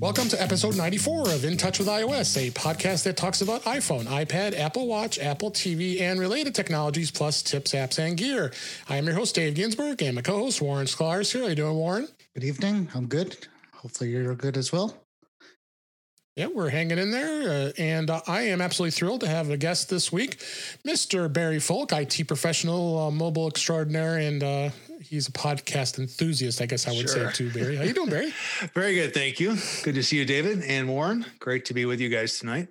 Welcome to episode 94 of In Touch with iOS, a podcast that talks about iPhone, iPad, Apple Watch, Apple TV, and related technologies, plus tips, apps, and gear. I am your host, Dave Ginsburg, and my co host, Warren Sklar, is here. How you doing, Warren? Good evening. I'm good. Hopefully, you're good as well. Yeah, we're hanging in there. Uh, and uh, I am absolutely thrilled to have a guest this week, Mr. Barry Folk, IT professional, uh, mobile extraordinaire, and uh, he's a podcast enthusiast, I guess I would sure. say too, Barry. How you doing, Barry? Very good, thank you. Good to see you, David and Warren. Great to be with you guys tonight.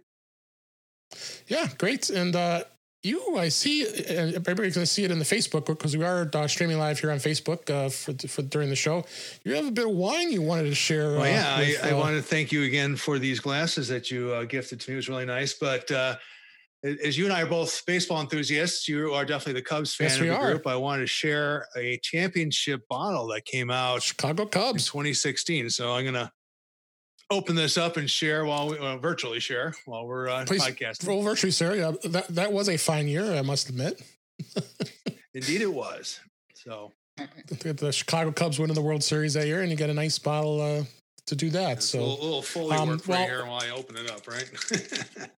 Yeah, great. And uh, you, I see, uh, everybody's going to see it in the Facebook because we are uh, streaming live here on Facebook uh, for, for during the show. You have a bit of wine you wanted to share. Well, yeah, uh, with, I, I uh, want to thank you again for these glasses that you uh, gifted to me. It was really nice. But as you and I are both baseball enthusiasts, you are definitely the Cubs fan yes, of the are. group. I wanted to share a championship bottle that came out Chicago Cubs 2016. So I'm gonna open this up and share while we uh, virtually share while we're uh, Please, podcasting. Well, virtually, sir. Yeah, that that was a fine year, I must admit. Indeed, it was. So the Chicago Cubs winning the World Series that year, and you get a nice bottle uh, to do that. It's so a little, little Foley um, work well, here while I open it up, right?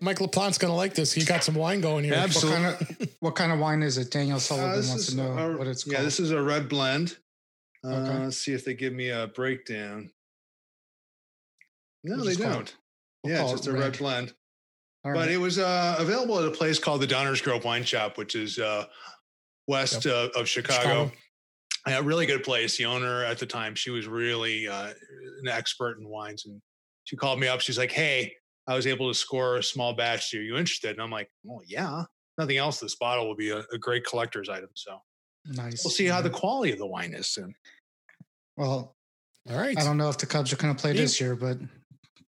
Mike LaPlante's gonna like this. He got some wine going here. Absolutely. What kind of, what kind of wine is it? Daniel Sullivan uh, wants to know what it's called. Yeah, this is a red blend. Okay. Uh, let's see if they give me a breakdown. No, they don't. We'll yeah, it's just a red, red blend. All but it was uh, available at a place called the Downers Grove Wine Shop, which is uh, west yep. uh, of Chicago. Chicago. A really good place. The owner at the time, she was really uh, an expert in wines, and she called me up. She's like, "Hey, I was able to score a small batch. Are you interested?" And I'm like, "Well, yeah. Nothing else. This bottle will be a, a great collector's item." So Nice. We'll see how the quality of the wine is soon. Well, all right. I don't know if the Cubs are going to play this year, but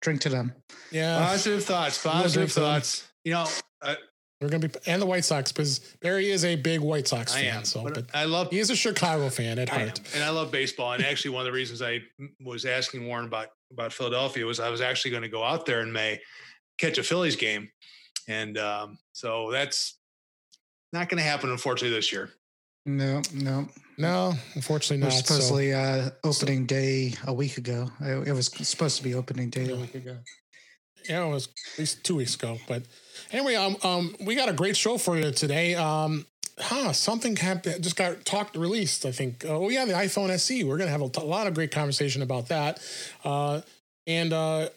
drink to them. Yeah. Positive thoughts. Positive thoughts. You know, uh, we're gonna be and the White Sox because Barry is a big White Sox I fan. Am, so, but I love. He is a Chicago fan at I heart, am, and I love baseball. And actually, one of the reasons I was asking Warren about about Philadelphia was I was actually going to go out there in May, catch a Phillies game, and um, so that's not going to happen unfortunately this year. No, no, no. Unfortunately, not. supposedly so, uh, opening so, day a week ago. It, was supposed to be opening day a week ago. Yeah, it was at least two weeks ago. But anyway, um, um, we got a great show for you today. Um, huh, something happened, just got talked released. I think. Oh yeah, the iPhone SE. We're gonna have a, t- a lot of great conversation about that. Uh, and uh,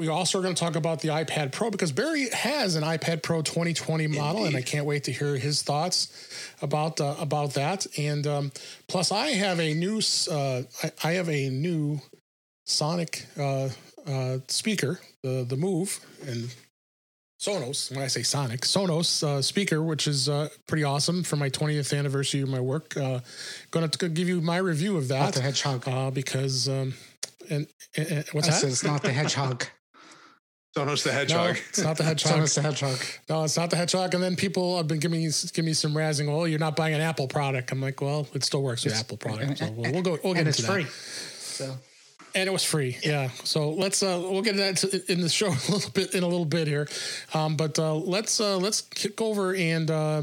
we also are going to talk about the iPad Pro because Barry has an iPad Pro 2020 model, Indeed. and I can't wait to hear his thoughts about uh, about that. And um, plus, I have a new uh, I, I, have a new Sonic uh, uh speaker, the the Move, and Sonos. When I say Sonic, Sonos uh, speaker, which is uh, pretty awesome for my 20th anniversary of my work. Uh, going to give you my review of that. Not the hedgehog, because. Um, and, and, what's I that? It's not the hedgehog. Sonos the Hedgehog. No, it's not the Hedgehog. Sonos the Hedgehog. No, it's not the Hedgehog. And then people have been giving me giving me some razzing. Well, you're not buying an Apple product. I'm like, well, it still works with it's, Apple product. So we'll, we'll go. We'll get into it's free. So. And it was free, yeah. So let's uh, we'll get that in the show a little bit in a little bit here, um, but uh, let's uh, let's kick over and uh,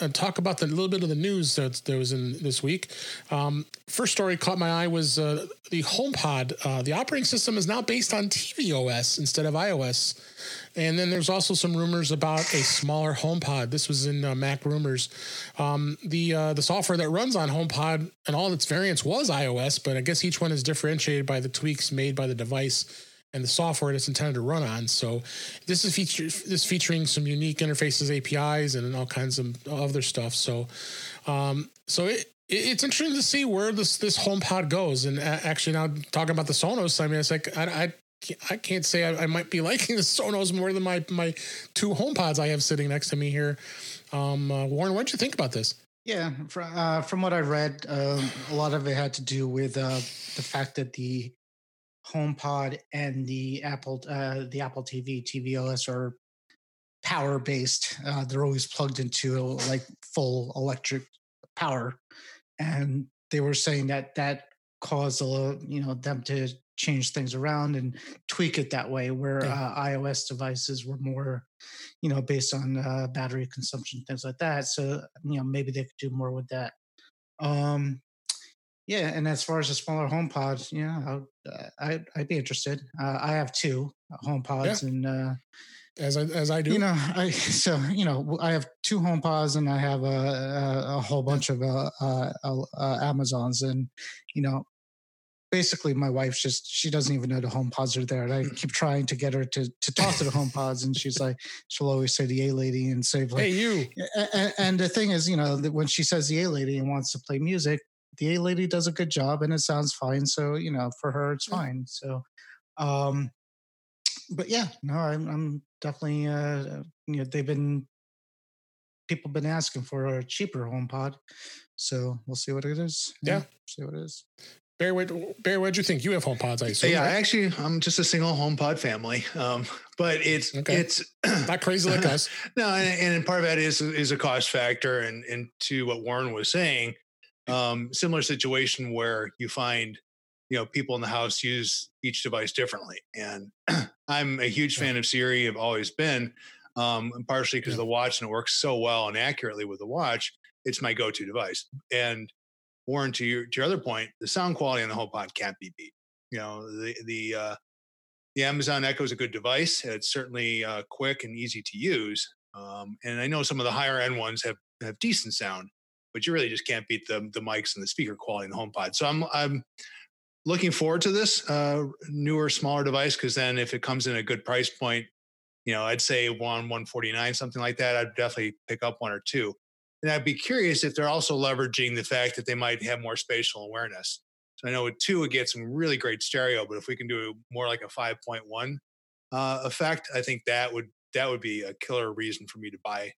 and talk about the little bit of the news that there was in this week. Um, first story caught my eye was uh, the HomePod. Uh, the operating system is now based on tvOS instead of iOS. And then there's also some rumors about a smaller HomePod. This was in uh, Mac Rumors. Um, the uh, the software that runs on HomePod and all its variants was iOS, but I guess each one is differentiated by the tweaks made by the device and the software it's intended to run on. So this is feature this featuring some unique interfaces, APIs, and all kinds of other stuff. So um, so it, it's interesting to see where this this HomePod goes. And actually, now talking about the Sonos, I mean, it's like I, I I can't say I, I, might be liking the Sonos more than my my two HomePods I have sitting next to me here. Um, uh, Warren, what did you think about this? Yeah, from, uh, from what I read, uh, a lot of it had to do with uh, the fact that the HomePod and the Apple uh, the Apple TV tvOS are power based. Uh, they're always plugged into like full electric power, and they were saying that that caused a you know them to change things around and tweak it that way where yeah. uh, ios devices were more you know based on uh, battery consumption things like that so you know maybe they could do more with that um yeah, and as far as a smaller home pod, yeah, uh, I I'd be interested. Uh, I have two home pods, yeah. and uh, as I as I do, you know, I so you know I have two home pods, and I have a a, a whole bunch of uh, uh, uh, Amazons, and you know, basically my wife's just she doesn't even know the home pods are there. And I keep trying to get her to to talk to the home pods, and she's like, she'll always say the A lady and say like, "Hey, you." And, and the thing is, you know, when she says the A lady and wants to play music, the A lady does a good job and it sounds fine. So, you know, for her, it's fine. So, um, but yeah, no, I'm, I'm definitely, uh, you know, they've been, people been asking for a cheaper home pod. So we'll see what it is. Yeah. yeah see what it is. Barry, what, Barry, what do you think? You have home pods, I assume. Yeah, right? actually, I'm just a single home pod family. Um, but it's okay. it's not crazy like us. no, and, and part of that is is a cost factor, and and to what Warren was saying, um, similar situation where you find you know people in the house use each device differently and i'm a huge fan of siri i've always been um, partially because yeah. the watch and it works so well and accurately with the watch it's my go-to device and warren to your, to your other point the sound quality on the HomePod can't be beat you know the the uh, the amazon echo is a good device it's certainly uh, quick and easy to use um, and i know some of the higher end ones have have decent sound but you really just can't beat the the mics and the speaker quality in the HomePod. So I'm I'm looking forward to this uh, newer, smaller device because then if it comes in a good price point, you know, I'd say one 149, something like that, I'd definitely pick up one or two. And I'd be curious if they're also leveraging the fact that they might have more spatial awareness. So I know with two, it gets some really great stereo, but if we can do more like a 5.1 uh, effect, I think that would that would be a killer reason for me to buy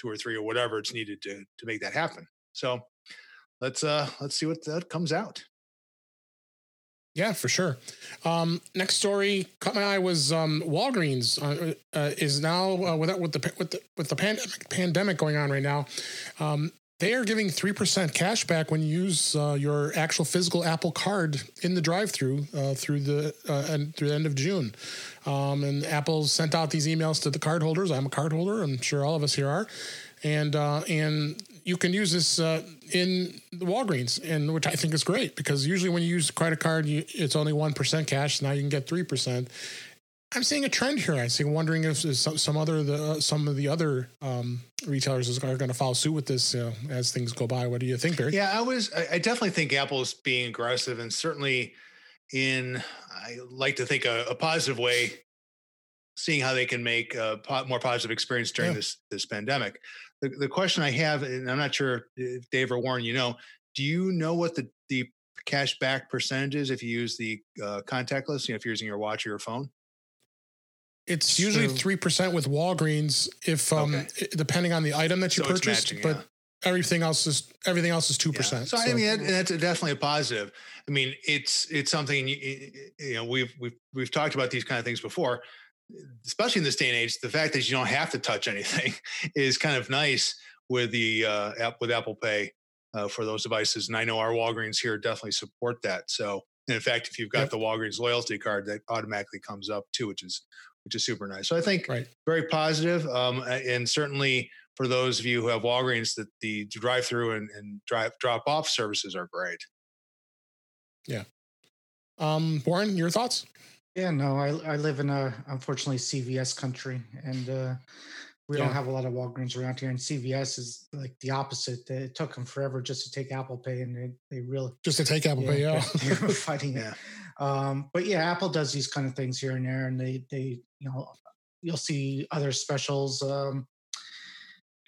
two or three or whatever it's needed to to make that happen. So let's uh let's see what that comes out. Yeah, for sure. Um, next story caught my eye was um, Walgreens uh, uh, is now uh, with with the with the with the pandemic pandemic going on right now. Um, they are giving three percent cash back when you use uh, your actual physical Apple Card in the drive-through uh, through the uh, and through the end of June. Um, and Apple sent out these emails to the cardholders. I'm a cardholder. I'm sure all of us here are, and and you can use this uh, in the Walgreens, and which I think is great because usually when you use a credit card, you, it's only one percent cash. Now you can get three percent. I'm seeing a trend here. I'm seeing, wondering if some, some other the uh, some of the other um, retailers are going to follow suit with this uh, as things go by. What do you think, Barry? Yeah, I was. I definitely think Apple's being aggressive, and certainly in I like to think a, a positive way, seeing how they can make a po- more positive experience during yeah. this this pandemic the, the question I have, and I'm not sure if Dave or Warren, you know, do you know what the, the cash back percentage is if you use the uh, contactless, you know, if you're using your watch or your phone? It's usually three percent with Walgreens, if um, okay. depending on the item that you so purchased. Matching, but yeah. everything else is everything else is two percent. So, so, I mean, that's definitely a positive. I mean, it's it's something you, you know we've we've we've talked about these kind of things before especially in this day and age, the fact that you don't have to touch anything is kind of nice with the uh, app with Apple Pay uh, for those devices. And I know our Walgreens here definitely support that. So, in fact, if you've got yep. the Walgreens loyalty card, that automatically comes up too, which is which is super nice. So I think right. very positive, um, and certainly for those of you who have Walgreens, that the drive-through and, and drive drop-off services are great. Yeah. Um, Warren, your thoughts? Yeah, no, I I live in a unfortunately CVS country, and uh, we yeah. don't have a lot of Walgreens around here. And CVS is like the opposite. It took them forever just to take Apple Pay, and they they really just to take Apple yeah, Pay. Yeah, they were fighting it. Um, but yeah, Apple does these kind of things here and there, and they they you know you'll see other specials. Um,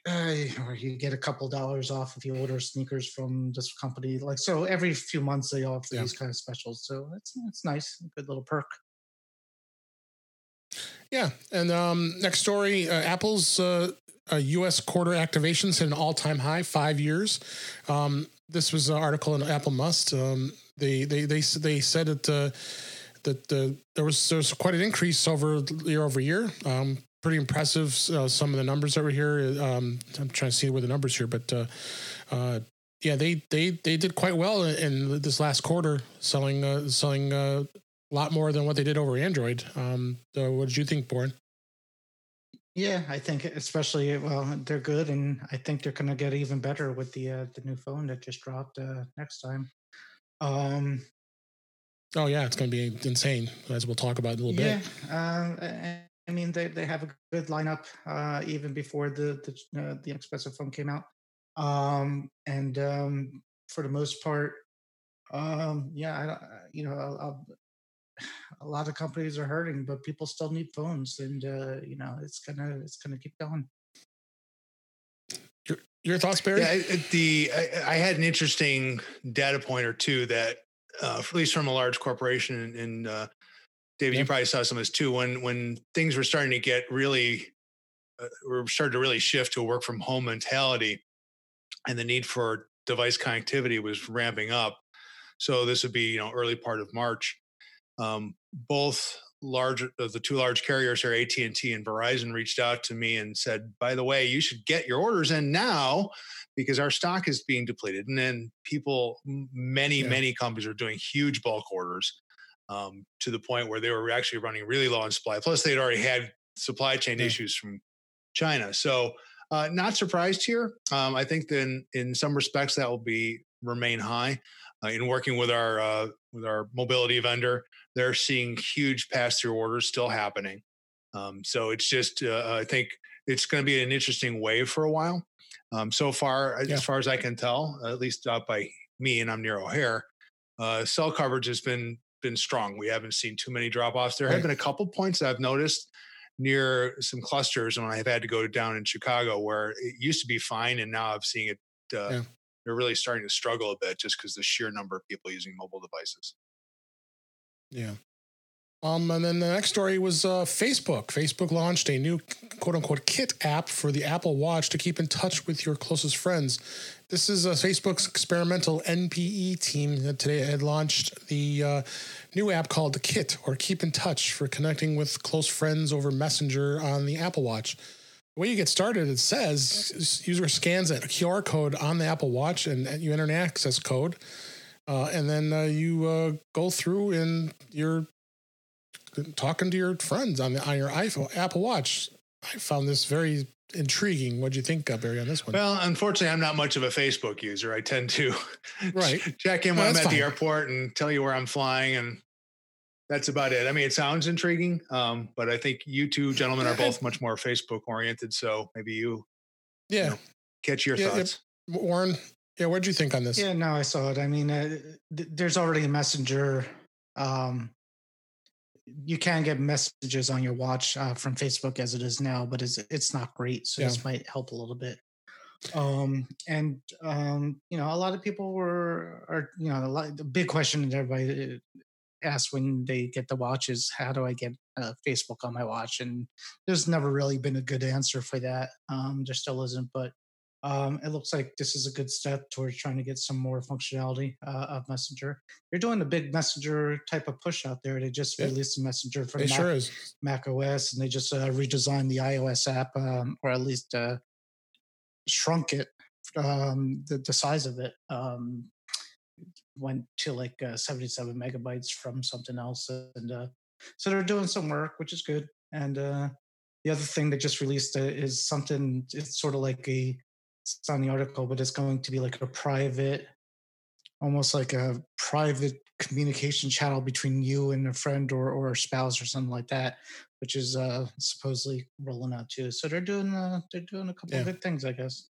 uh, or you get a couple dollars off if you order sneakers from this company. Like so, every few months they offer yeah. these kind of specials. So it's it's nice, good little perk. Yeah, and um, next story: uh, Apple's uh, uh, U.S. quarter activations hit an all-time high, five years. Um, this was an article in Apple Must. Um, they they they they said that uh, that uh, there was there was quite an increase over year over year. Um, pretty impressive. Uh, some of the numbers were here. Um, I'm trying to see where the numbers here, but uh, uh, yeah, they they they did quite well in this last quarter, selling uh, selling uh, a lot more than what they did over Android. Um, so what did you think, Warren? Yeah, I think especially well, they're good, and I think they're going to get even better with the uh, the new phone that just dropped uh, next time. Um, oh yeah, it's going to be insane, as we'll talk about in a little yeah, bit. Yeah, uh, I mean they, they have a good lineup uh, even before the the, uh, the expensive phone came out, um, and um, for the most part, um, yeah, I, you know, I'll, I'll, a lot of companies are hurting, but people still need phones, and uh, you know, it's gonna it's gonna keep going. Your your thoughts, Barry? Yeah, the I, I had an interesting data point or two that, uh, at least from a large corporation, and uh, David, yeah. you probably saw some of this too. When when things were starting to get really, uh, were starting to really shift to a work from home mentality, and the need for device connectivity was ramping up. So this would be you know early part of March. Um, both large uh, the two large carriers here, AT and T and Verizon, reached out to me and said, "By the way, you should get your orders in now because our stock is being depleted." And then people, many yeah. many companies are doing huge bulk orders um, to the point where they were actually running really low on supply. Plus, they'd already had supply chain yeah. issues from China. So, uh, not surprised here. Um, I think then in some respects that will be remain high. Uh, in working with our uh, with our mobility vendor, they're seeing huge pass through orders still happening. Um, so it's just uh, I think it's going to be an interesting wave for a while. Um, so far, yeah. as far as I can tell, at least out by me, and I'm near O'Hare, uh, cell coverage has been been strong. We haven't seen too many drop offs. There right. have been a couple points I've noticed near some clusters when I've had to go down in Chicago where it used to be fine, and now I'm seeing it. Uh, yeah they're really starting to struggle a bit just because the sheer number of people using mobile devices. Yeah. Um, and then the next story was uh, Facebook. Facebook launched a new quote unquote kit app for the Apple Watch to keep in touch with your closest friends. This is uh, Facebook's experimental NPE team that today had launched the uh, new app called Kit or Keep in Touch for connecting with close friends over Messenger on the Apple Watch the way you get started, it says user scans a QR code on the Apple Watch and, you enter an access code, uh, and then uh, you uh, go through and you're talking to your friends on the on your iPhone Apple Watch. I found this very intriguing. What do you think, uh, Barry, on this one? Well, unfortunately, I'm not much of a Facebook user. I tend to right check in when I'm at fine. the airport and tell you where I'm flying and that's about it. I mean, it sounds intriguing, um, but I think you two gentlemen are both much more Facebook oriented. So maybe you, yeah, you know, catch your yeah, thoughts. Yeah. Warren, yeah, what did you think on this? Yeah, no, I saw it. I mean, uh, th- there's already a messenger. Um, you can get messages on your watch uh, from Facebook as it is now, but it's it's not great. So yeah. this might help a little bit. Um, and um, you know, a lot of people were are you know a lot, the big question that everybody asks when they get the watches, how do I get uh, Facebook on my watch? And there's never really been a good answer for that. Um, there still isn't, but um, it looks like this is a good step towards trying to get some more functionality uh, of Messenger. They're doing a big Messenger type of push out there. They just yeah. released a Messenger for Mac, sure Mac, OS, and they just uh, redesigned the iOS app, um, or at least uh, shrunk it, um, the, the size of it. Um, went to like uh, 77 megabytes from something else and uh, so they're doing some work which is good and uh, the other thing they just released is something it's sort of like a it's on the article but it's going to be like a private almost like a private communication channel between you and a friend or, or a spouse or something like that which is uh supposedly rolling out too so they're doing uh they're doing a couple yeah. of good things i guess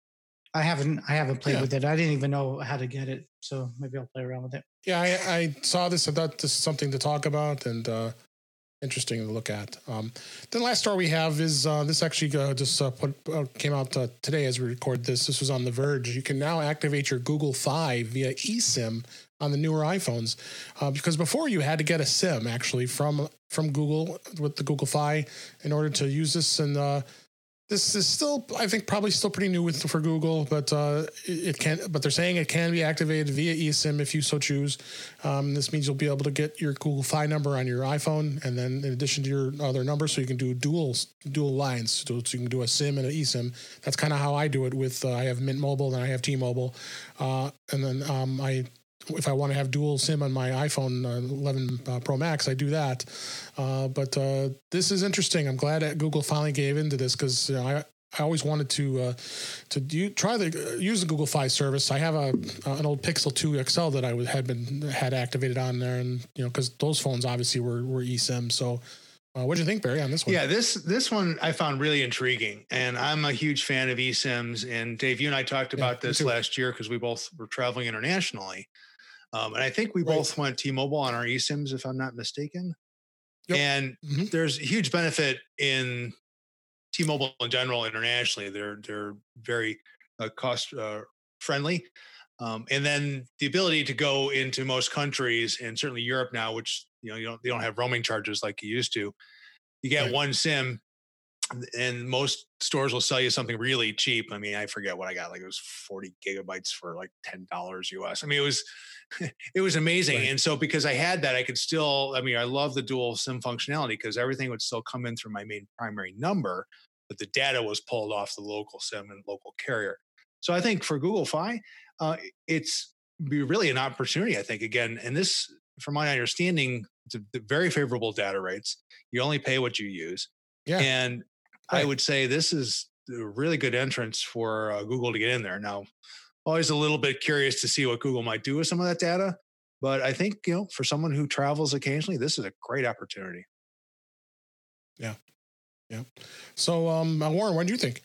I haven't I haven't played yeah. with it. I didn't even know how to get it, so maybe I'll play around with it. Yeah, I, I saw this. I thought this is something to talk about and uh, interesting to look at. Um, the last story we have is uh, this actually uh, just uh, put, uh, came out uh, today as we record this. This was on The Verge. You can now activate your Google Fi via eSIM on the newer iPhones because before you had to get a SIM actually from from Google with the Google Fi in order to use this and this is still, I think, probably still pretty new with for Google, but uh, it, can. But they're saying it can be activated via eSIM if you so choose. Um, this means you'll be able to get your Google Fi number on your iPhone, and then in addition to your other numbers, so you can do dual dual lines. So, so you can do a SIM and an eSIM. That's kind of how I do it. With uh, I have Mint Mobile and I have T-Mobile, uh, and then um, I if I want to have dual SIM on my iPhone uh, 11 uh, Pro Max, I do that. Uh, but uh, this is interesting. I'm glad that Google finally gave into this because you know, I I always wanted to uh, to do, try the uh, use the Google Fi service. I have a an old Pixel 2 XL that I had been had activated on there, and you know because those phones obviously were were eSIM. So, uh, what do you think, Barry, on this one? Yeah, this this one I found really intriguing, and I'm a huge fan of eSIMs. And Dave, you and I talked about yeah, this last year because we both were traveling internationally, um, and I think we right. both went T-Mobile on our eSIMs, if I'm not mistaken. Yep. And mm-hmm. there's a huge benefit in T-Mobile in general internationally. They're they're very uh, cost uh, friendly, um, and then the ability to go into most countries and certainly Europe now, which you know you don't they don't have roaming charges like you used to. You get right. one SIM, and most stores will sell you something really cheap. I mean, I forget what I got. Like it was forty gigabytes for like ten dollars US. I mean, it was it was amazing. Right. And so because I had that, I could still, I mean, I love the dual SIM functionality because everything would still come in through my main primary number, but the data was pulled off the local SIM and local carrier. So I think for Google Fi, uh, it's be really an opportunity. I think again, and this, from my understanding, it's a, very favorable data rates. You only pay what you use. Yeah. And right. I would say this is a really good entrance for uh, Google to get in there. Now, always a little bit curious to see what Google might do with some of that data. But I think, you know, for someone who travels occasionally, this is a great opportunity. Yeah. Yeah. So, um, uh, Warren, what do you think?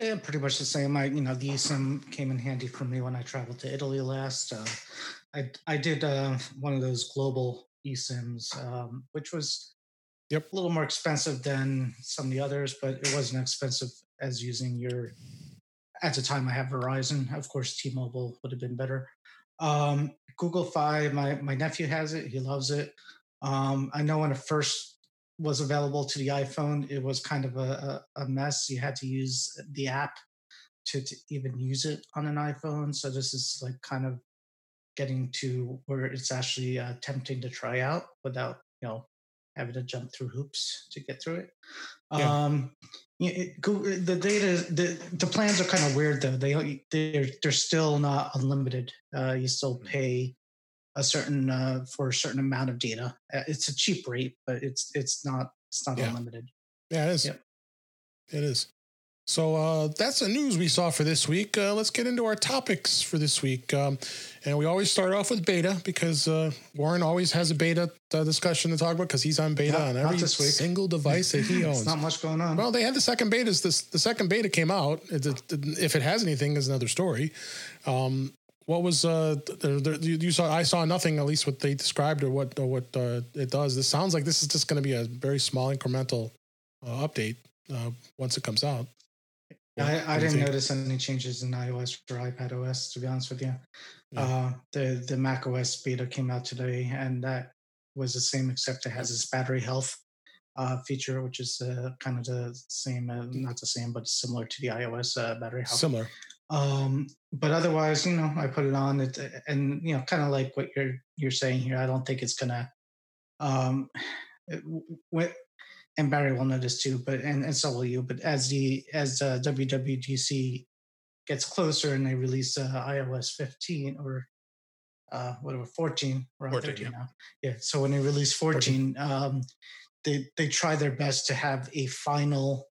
Yeah, pretty much the same. I, you know, the eSIM came in handy for me when I traveled to Italy last. Uh, I I did uh, one of those global eSIMs, um, which was yep. a little more expensive than some of the others, but it wasn't expensive as using your at the time I have Verizon. Of course, T-Mobile would have been better. Um, Google Fi, my my nephew has it. He loves it. Um, I know when it first was available to the iPhone, it was kind of a, a, mess. You had to use the app to, to even use it on an iPhone. So this is like kind of getting to where it's actually uh, tempting to try out without you know having to jump through hoops to get through it. Yeah. Um, it, the data, the the plans are kind of weird though. They they're they're still not unlimited. Uh, you still mm. pay a certain uh, for a certain amount of data. Uh, it's a cheap rate, but it's it's not it's not yeah. unlimited. Yeah, it is. Yep. It is. So uh, that's the news we saw for this week. Uh, let's get into our topics for this week. Um, and we always start off with beta because uh, Warren always has a beta uh, discussion to talk about because he's on beta on every single device that he owns. not much going on. Well, they had the second beta. This the second beta came out. It, it, if it has anything, is another story. Um, what was uh you saw I saw nothing at least what they described or what or what uh, it does. This sounds like this is just going to be a very small incremental uh, update uh, once it comes out. I, I didn't notice any changes in iOS or iPad OS, to be honest with you. Yeah. Uh, the the Mac OS beta came out today, and that was the same, except it has this battery health uh, feature, which is uh, kind of the same, uh, not the same, but similar to the iOS uh, battery health. Similar. Um, but otherwise, you know, I put it on it, and you know, kind of like what you're you're saying here. I don't think it's gonna. Um, it, and Barry will notice too, but and, and so will you. But as the as uh, WWDC gets closer and they release uh, iOS 15 or uh, whatever 14, we're on 14, 13 yeah. now. Yeah. So when they release 14, 14. Um, they they try their best to have a final.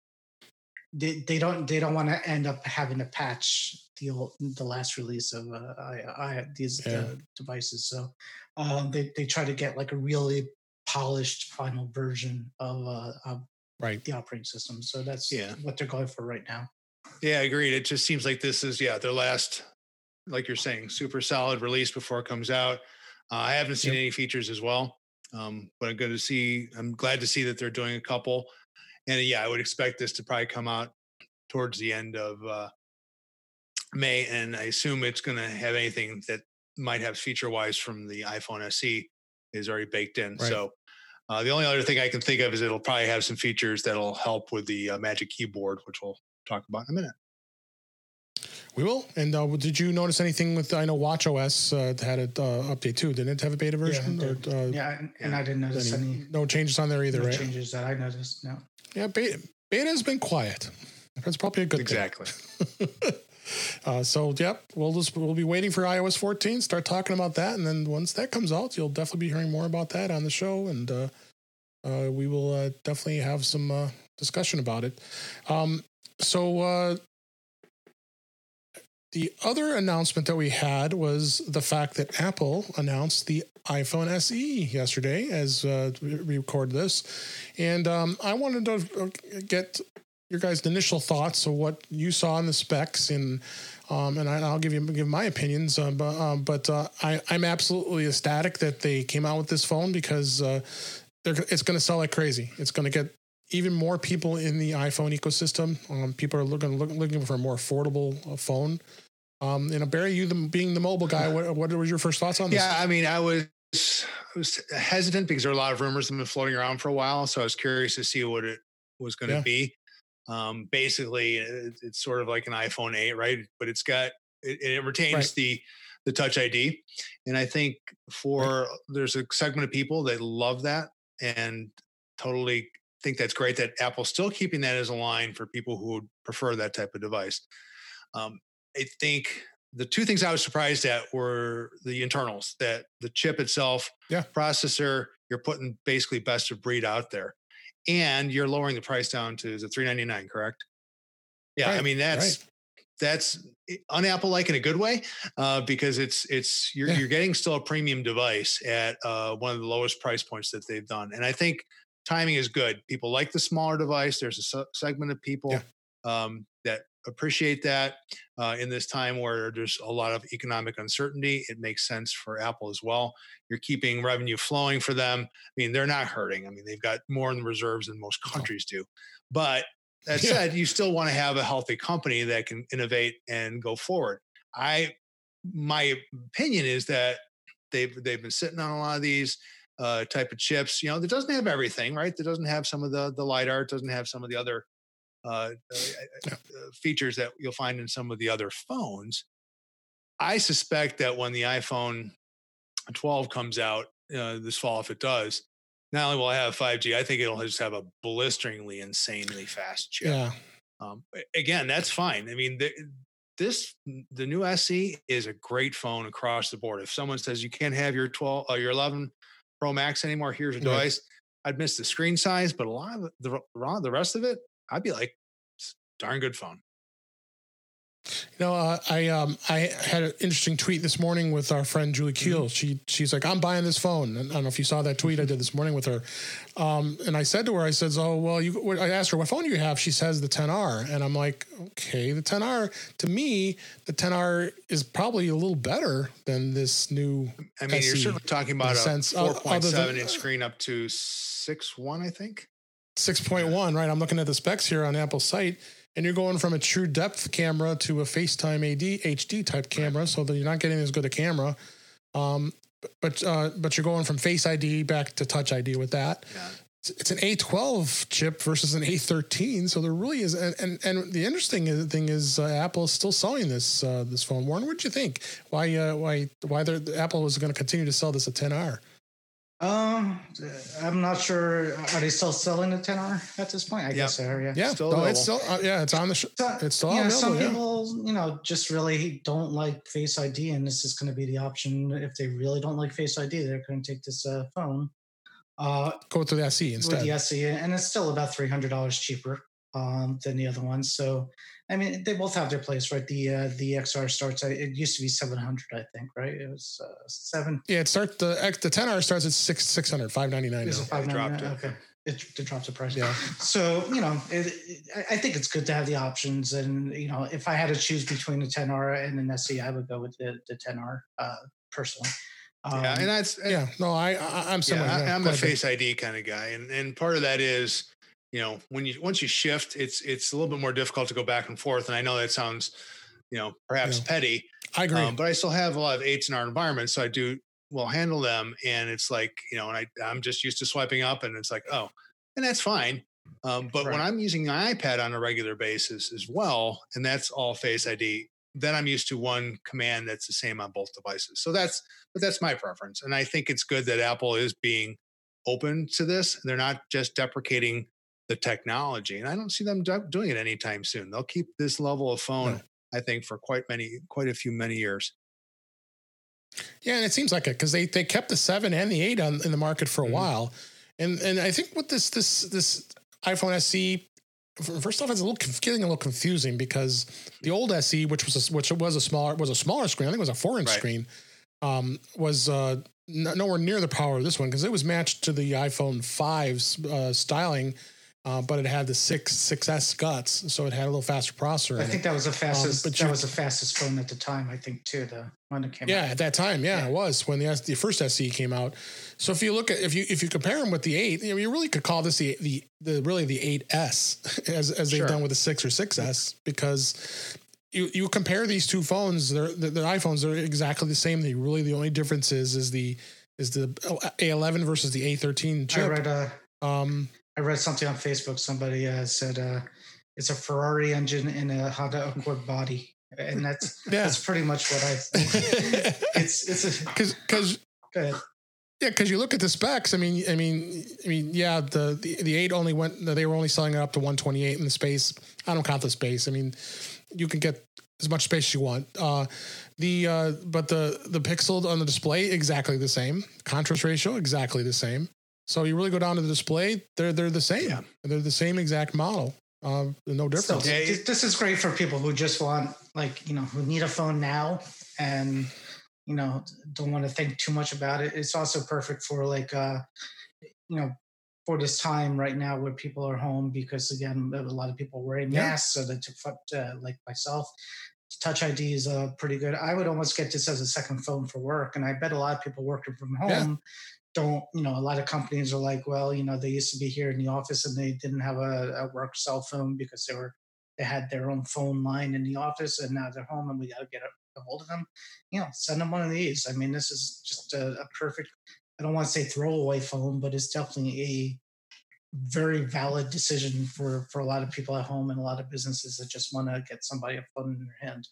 They, they don't they don't want to end up having to patch the old, the last release of uh, I, I, these yeah. uh, devices. So um, they they try to get like a really polished final version of, uh, of right the operating system. So that's yeah. what they're going for right now. Yeah, I agreed. It just seems like this is yeah their last, like you're saying, super solid release before it comes out. Uh, I haven't seen yep. any features as well, um, but I'm going to see. I'm glad to see that they're doing a couple. And yeah, I would expect this to probably come out towards the end of uh, May, and I assume it's going to have anything that might have feature wise from the iPhone SE is already baked in. Right. So uh, the only other thing I can think of is it'll probably have some features that'll help with the uh, Magic Keyboard, which we'll talk about in a minute. We will. And uh, did you notice anything with? I know Watch OS uh, had an uh, update too. Didn't it have a beta version? Yeah, or, uh, yeah and, and, I didn't notice any, any, No changes on there either, no right? Changes that I noticed. No. Yeah, beta, beta has been quiet. That's probably a good thing. exactly. uh, so, yep, we'll just we'll be waiting for iOS 14. Start talking about that, and then once that comes out, you'll definitely be hearing more about that on the show, and uh, uh, we will uh, definitely have some uh, discussion about it. Um, so uh, the other announcement that we had was the fact that Apple announced the iPhone SE yesterday as uh, we record this. And um, I wanted to get your guys' initial thoughts of what you saw in the specs and um, and I, will give you give my opinions. Uh, but uh, but uh, I, I'm absolutely ecstatic that they came out with this phone because uh, it's going to sell like crazy. It's going to get even more people in the iPhone ecosystem. Um, people are looking looking for a more affordable uh, phone. Um, you know, Barry, you the, being the mobile guy, what, what were your first thoughts on this? Yeah, I mean, I was I was hesitant because there are a lot of rumors that have been floating around for a while, so I was curious to see what it was going to yeah. be. Um, basically, it, it's sort of like an iPhone 8, right? But it's got it, it retains right. the the Touch ID, and I think for right. there's a segment of people that love that and totally think that's great that Apple's still keeping that as a line for people who would prefer that type of device. Um, I think the two things I was surprised at were the internals, that the chip itself, yeah. processor, you're putting basically best of breed out there. And you're lowering the price down to the 399, correct? Yeah, right. I mean that's right. that's unapple like in a good way uh, because it's it's you're, yeah. you're getting still a premium device at uh, one of the lowest price points that they've done and i think timing is good people like the smaller device there's a segment of people yeah. um, that appreciate that uh, in this time where there's a lot of economic uncertainty it makes sense for apple as well you're keeping revenue flowing for them i mean they're not hurting i mean they've got more in the reserves than most countries do but that said, you still want to have a healthy company that can innovate and go forward. I, my opinion is that they've they've been sitting on a lot of these uh, type of chips. You know, that doesn't have everything, right? That doesn't have some of the the lidar, doesn't have some of the other uh, uh, features that you'll find in some of the other phones. I suspect that when the iPhone 12 comes out uh, this fall, if it does, not only will I have 5G, I think it'll just have a blisteringly, insanely fast chip. Yeah. Um, again, that's fine. I mean, the, this the new SE is a great phone across the board. If someone says you can't have your 12 or uh, your 11 Pro Max anymore, here's a device. I'd miss the screen size, but a lot of the the rest of it, I'd be like, darn good phone. You know, uh, I um, I had an interesting tweet this morning with our friend Julie mm-hmm. Keel. Mm-hmm. She she's like, I'm buying this phone. And I don't know if you saw that tweet I did this morning with her. Um, and I said to her, I said, oh well, you. I asked her what phone do you have. She says the 10R, and I'm like, okay, the 10R. To me, the 10R is probably a little better than this new. I mean, SE, you're certainly talking about a sense, 4.7 inch screen up to six one, I think. 6.1, right? I'm looking at the specs here on Apple's site and you're going from a true depth camera to a FaceTime AD HD type camera, so that you're not getting as good a camera. Um, but uh, but you're going from Face ID back to Touch ID with that. Yeah. It's, an A12 chip versus an A13, so there really is. And and, and the interesting thing is, uh, Apple is still selling this uh, this phone. Warren, what do you think? Why uh, why why Apple is going to continue to sell this at 10R? Um, I'm not sure. Are they still selling the 10R at this point? I guess they are. Yeah, yeah, still no, it's still uh, yeah, it's on the sh- it's still yeah. Some yeah. people, you know, just really don't like Face ID, and this is going to be the option. If they really don't like Face ID, they're going to take this uh, phone. Uh, go to the SE instead. With the SE, and it's still about three hundred dollars cheaper um, than the other ones. So I mean, they both have their place, right? The uh, the XR starts. It used to be seven hundred, I think, right? It was uh, seven. Yeah, it starts the X the ten R starts at six six hundred five ninety nine. Is it five ninety nine? Okay. It, it dropped the price. Yeah. So you know, it, it, I think it's good to have the options, and you know, if I had to choose between the 10R and an SE, I would go with the the 10R uh, personally. Um, yeah, and that's yeah. No, I, I am similar. Yeah, I, am a Face ID kind of guy, and and part of that is you know when you once you shift it's it's a little bit more difficult to go back and forth and i know that sounds you know perhaps yeah. petty i agree um, but i still have a lot of eights in our environment so i do well handle them and it's like you know and I, i'm just used to swiping up and it's like oh and that's fine um, but right. when i'm using my ipad on a regular basis as well and that's all face id then i'm used to one command that's the same on both devices so that's but that's my preference and i think it's good that apple is being open to this they're not just deprecating the technology. And I don't see them do- doing it anytime soon. They'll keep this level of phone, I think, for quite many, quite a few many years. Yeah, and it seems like it because they they kept the seven and the eight on in the market for a mm-hmm. while, and and I think what this this this iPhone SE first off, it's a little getting a little confusing because the old SE, which was a, which was a smaller was a smaller screen, I think it was a four inch right. screen, um, was uh, nowhere near the power of this one because it was matched to the iPhone 5's uh, styling uh, but it had the six 6S guts, so it had a little faster processor. I think it. that was the um, fastest. Um, that you, was the fastest phone at the time. I think too. The when it came. Yeah, out. at that time, yeah, yeah, it was when the the first SE came out. So if you look at if you if you compare them with the eight, you know, you really could call this the the, the really the eight S as as they've done with the six or 6S because. You, you compare these two phones, they're, the, the iPhones are exactly the same. The really the only difference is is the is the A11 versus the A13 chip. I read a um, I read something on Facebook. Somebody uh, said uh, it's a Ferrari engine in a Honda Accord body, and that's yeah. that's pretty much what I. it's it's because because. Yeah, because you look at the specs. I mean, I mean, I mean, yeah. The, the the eight only went. They were only selling it up to 128 in the space. I don't count the space. I mean, you can get as much space as you want. Uh, the uh, but the the pixel on the display exactly the same. Contrast ratio exactly the same. So you really go down to the display, they're they're the same. Yeah. They're the same exact model. Uh, no difference. So, this is great for people who just want like you know who need a phone now and you know don't want to think too much about it. It's also perfect for like uh, you know for this time right now where people are home because again a lot of people wearing masks yeah. so that to uh, like myself touch id is uh, pretty good i would almost get this as a second phone for work and i bet a lot of people working from home yeah don't you know a lot of companies are like well you know they used to be here in the office and they didn't have a, a work cell phone because they were they had their own phone line in the office and now they're home and we got to get a, hold of them. You know send them one of these. I mean this is just a, a perfect i don't want to say throwaway phone but it's definitely a very valid decision for for a lot of people at home and a lot of businesses that just want to get somebody a phone in their hand.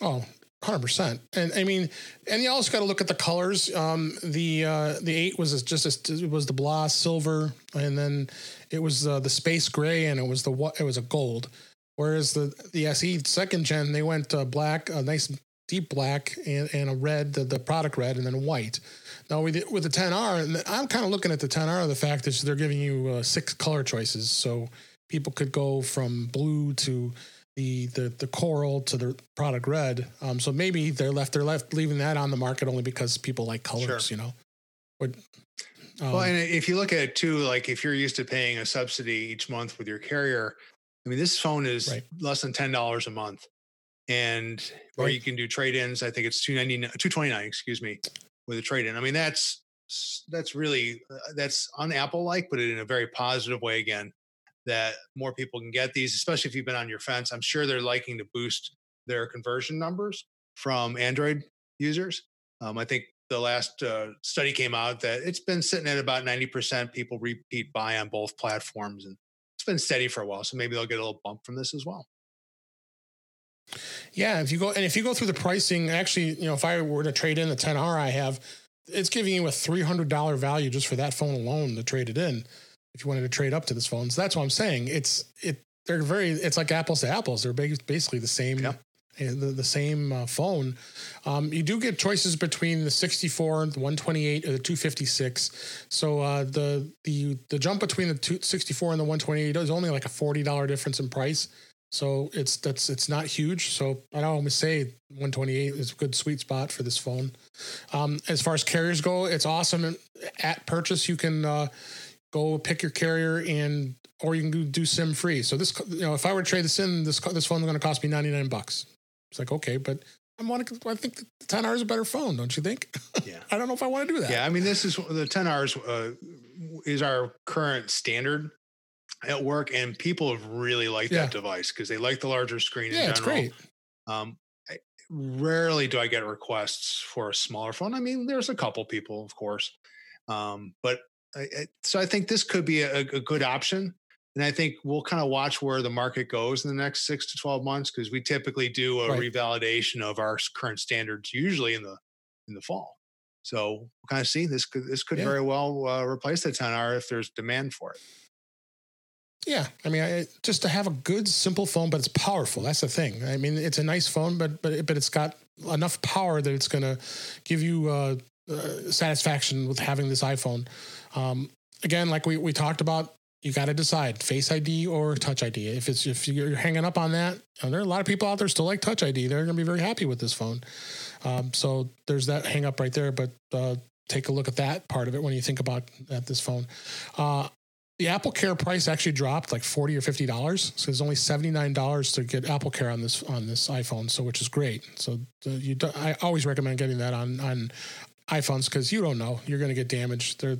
Oh Hundred percent, and I mean, and you also got to look at the colors. Um, the uh, the eight was just a, it was the blah silver, and then it was uh, the space gray, and it was the it was a gold. Whereas the the SE second gen, they went uh, black, a nice deep black, and, and a red, the, the product red, and then white. Now with the, with the 10R, I'm kind of looking at the 10R the fact is they're giving you uh, six color choices, so people could go from blue to the the the coral to the product red. Um, so maybe they're left they're left leaving that on the market only because people like colors, sure. you know. But um, well, and if you look at it too, like if you're used to paying a subsidy each month with your carrier, I mean, this phone is right. less than ten dollars a month, and or right. you can do trade ins. I think it's two ninety nine, two twenty nine, excuse me, with a trade in. I mean, that's that's really uh, that's un Apple like, but in a very positive way. Again, that more people can get these, especially if you've been on your fence. I'm sure they're liking to boost their conversion numbers from Android users. Um, I think the last uh, study came out that it's been sitting at about 90% people repeat buy on both platforms. And it's been steady for a while. So maybe they'll get a little bump from this as well. Yeah, if you go and if you go through the pricing, actually, you know, if I were to trade in the 10R I have, it's giving you a $300 value just for that phone alone to trade it in if you wanted to trade up to this phone. So that's what I'm saying. It's it they're very it's like apples to apples. They're basically the same yep. Eh, the, the same uh, phone. Um, you do get choices between the 64, the 128, or the 256. So uh, the the the jump between the 264 and the 128 is only like a forty dollar difference in price. So it's that's it's not huge. So I always say 128 is a good sweet spot for this phone. Um, as far as carriers go, it's awesome. At purchase, you can uh, go pick your carrier and or you can do sim free. So this, you know, if I were to trade this in, this this phone is going to cost me ninety nine bucks. It's like okay, but I want to. I think the 10R is a better phone, don't you think? Yeah. I don't know if I want to do that. Yeah, I mean, this is the 10R uh, is our current standard at work, and people have really liked yeah. that device because they like the larger screen. Yeah, in general. it's great. Um, I, rarely do I get requests for a smaller phone. I mean, there's a couple people, of course, um, but so I think this could be a, a good option. And I think we'll kind of watch where the market goes in the next six to 12 months because we typically do a right. revalidation of our current standards usually in the in the fall. So we'll kind of see this could this could yeah. very well uh, replace the 10R if there's demand for it. Yeah, I mean, I, just to have a good, simple phone, but it's powerful. That's the thing. I mean, it's a nice phone, but but but it's got enough power that it's going to give you uh, uh, satisfaction with having this iPhone. Um, again, like we, we talked about, you got to decide Face ID or Touch ID. If it's if you're hanging up on that, there are a lot of people out there still like Touch ID. They're going to be very happy with this phone. Um, so there's that hang up right there. But uh, take a look at that part of it when you think about at this phone. Uh, the Apple Care price actually dropped like forty or fifty dollars. So it's only seventy nine dollars to get Apple Care on this on this iPhone. So which is great. So uh, you, do, I always recommend getting that on on iPhones because you don't know you're going to get damaged. They're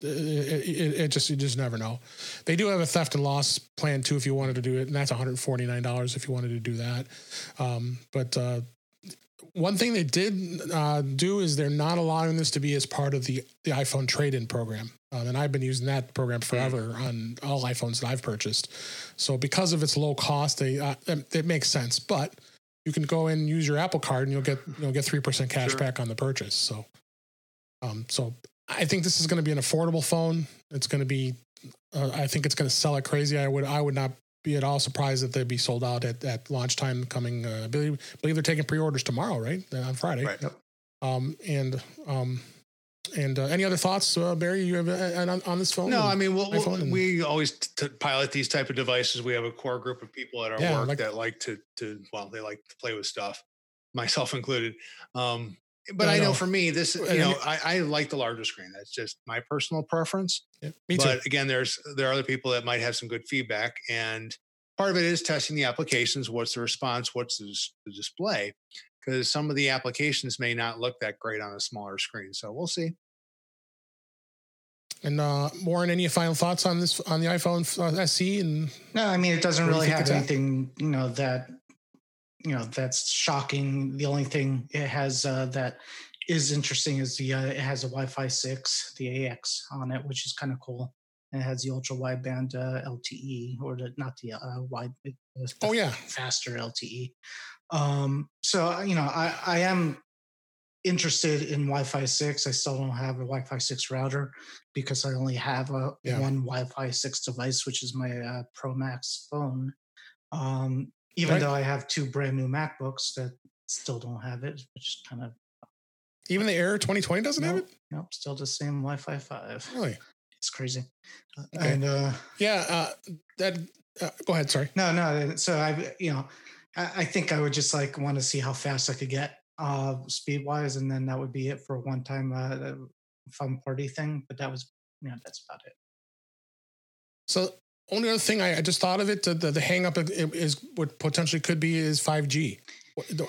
it, it, it, just you just never know. They do have a theft and loss plan too if you wanted to do it, and that's one hundred forty nine dollars if you wanted to do that. Um, but uh, one thing they did uh, do is they're not allowing this to be as part of the the iPhone trade in program, um, and I've been using that program forever on all iPhones that I've purchased. So because of its low cost, they uh, it makes sense, but you can go in and use your Apple Card and you'll get you'll get three percent cash sure. back on the purchase. So, um, so I think this is going to be an affordable phone. It's going to be, uh, I think it's going to sell it crazy. I would I would not be at all surprised that they'd be sold out at, at launch time coming. Uh, I believe, believe they're taking pre-orders tomorrow, right? Uh, on Friday. Right. Yep. Um, and um, and uh, any other thoughts, uh, Barry? You have uh, on, on this phone? No, I mean, we'll, we'll, we always t- pilot these type of devices. We have a core group of people at our yeah, work like, that like to to well, they like to play with stuff, myself included. Um, but I, I know. know. for me, this you know, I, I, like the larger screen. That's just my personal preference. Yeah, me too. But again, there's there are other people that might have some good feedback, and part of it is testing the applications. What's the response? What's the, the display? Because some of the applications may not look that great on a smaller screen. So we'll see. And uh, Warren, any final thoughts on this on the iPhone uh, SE? And no, I mean it doesn't really have anything you know that you know that's shocking. The only thing it has uh, that is interesting is the uh, it has a Wi-Fi six, the AX on it, which is kind of cool. And it has the ultra wideband uh, LTE, or the not the uh, wide. Oh yeah, faster LTE. Um, so you know, I I am interested in Wi-Fi six. I still don't have a Wi-Fi six router because I only have a yeah. one Wi-Fi six device, which is my uh, Pro Max phone. Um, even right. though I have two brand new MacBooks that still don't have it, which is kind of even the Air 2020 doesn't nope, have it. Nope, still the same Wi-Fi five. Really, it's crazy. Okay. And uh, yeah, uh, that. Uh, go ahead. Sorry. No, no. So I, you know, I, I think I would just like want to see how fast I could get uh, speed wise, and then that would be it for a one time uh, fun party thing. But that was, you know, that's about it. So only other thing I, I just thought of it, the, the, hang up is what potentially could be is 5G.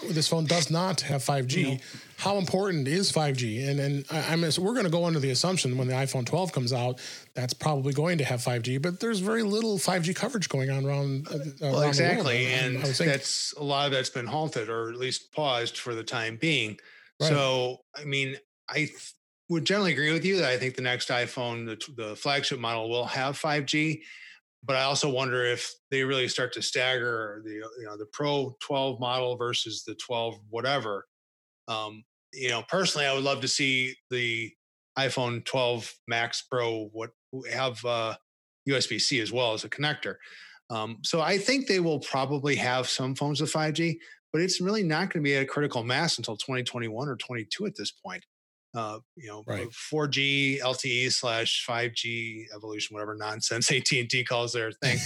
This phone does not have 5G. No. How important is 5G? And and I, am we're going to go under the assumption when the iPhone 12 comes out, that's probably going to have 5G. But there's very little 5G coverage going on around. Uh, well, around exactly, and that's a lot of that's been halted or at least paused for the time being. Right. So I mean, I th- would generally agree with you that I think the next iPhone, the, the flagship model, will have 5G but I also wonder if they really start to stagger the you know the Pro 12 model versus the 12 whatever. Um, you know, personally, I would love to see the iPhone 12 Max Pro what have uh, USB C as well as a connector. Um, so I think they will probably have some phones with 5G, but it's really not going to be at a critical mass until 2021 or 22 at this point uh, you know, right. 4G LTE slash 5G evolution, whatever nonsense AT and T calls their thing.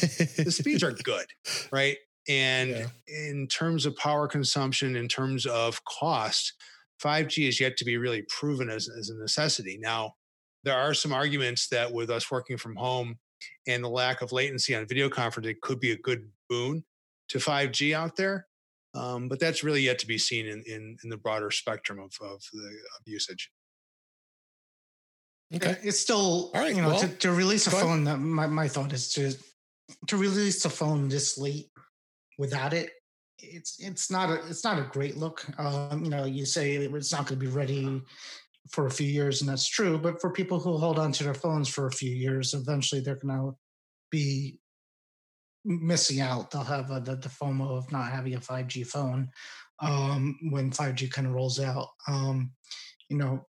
the speeds are good, right? And yeah. in terms of power consumption, in terms of cost, 5G is yet to be really proven as, as a necessity. Now, there are some arguments that with us working from home and the lack of latency on video conferencing could be a good boon to 5G out there. Um, but that's really yet to be seen in, in, in the broader spectrum of, of, the, of usage. Okay. It's still, All right, you know, well, to, to, release a phone, that my, my thought is to to release a phone this late without it. It's it's not a it's not a great look. Um, you know, you say it's not going to be ready for a few years, and that's true. But for people who hold on to their phones for a few years, eventually they're going to be missing out. They'll have a, the, the FOMO of not having a 5G phone um, when 5G kind of rolls out. Um, you know,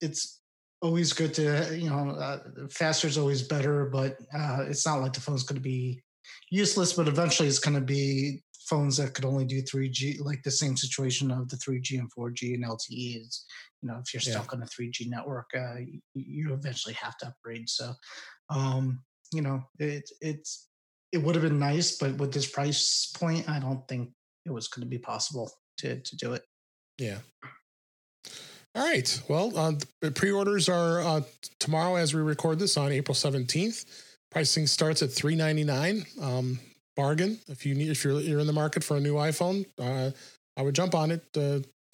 it's always good to you know uh, faster is always better but uh, it's not like the phone's going to be useless but eventually it's going to be phones that could only do 3g like the same situation of the 3g and 4g and lte is you know if you're stuck yeah. on a 3g network uh, you, you, eventually have to upgrade so um you know, it, it's, it would have been nice, but with this price point, I don't think it was going to be possible to, to do it. Yeah. All right. Well, uh, the pre-orders are uh, tomorrow as we record this on April 17th. Pricing starts at 399. Um, bargain if you need if you're you're in the market for a new iPhone. Uh, I would jump on it.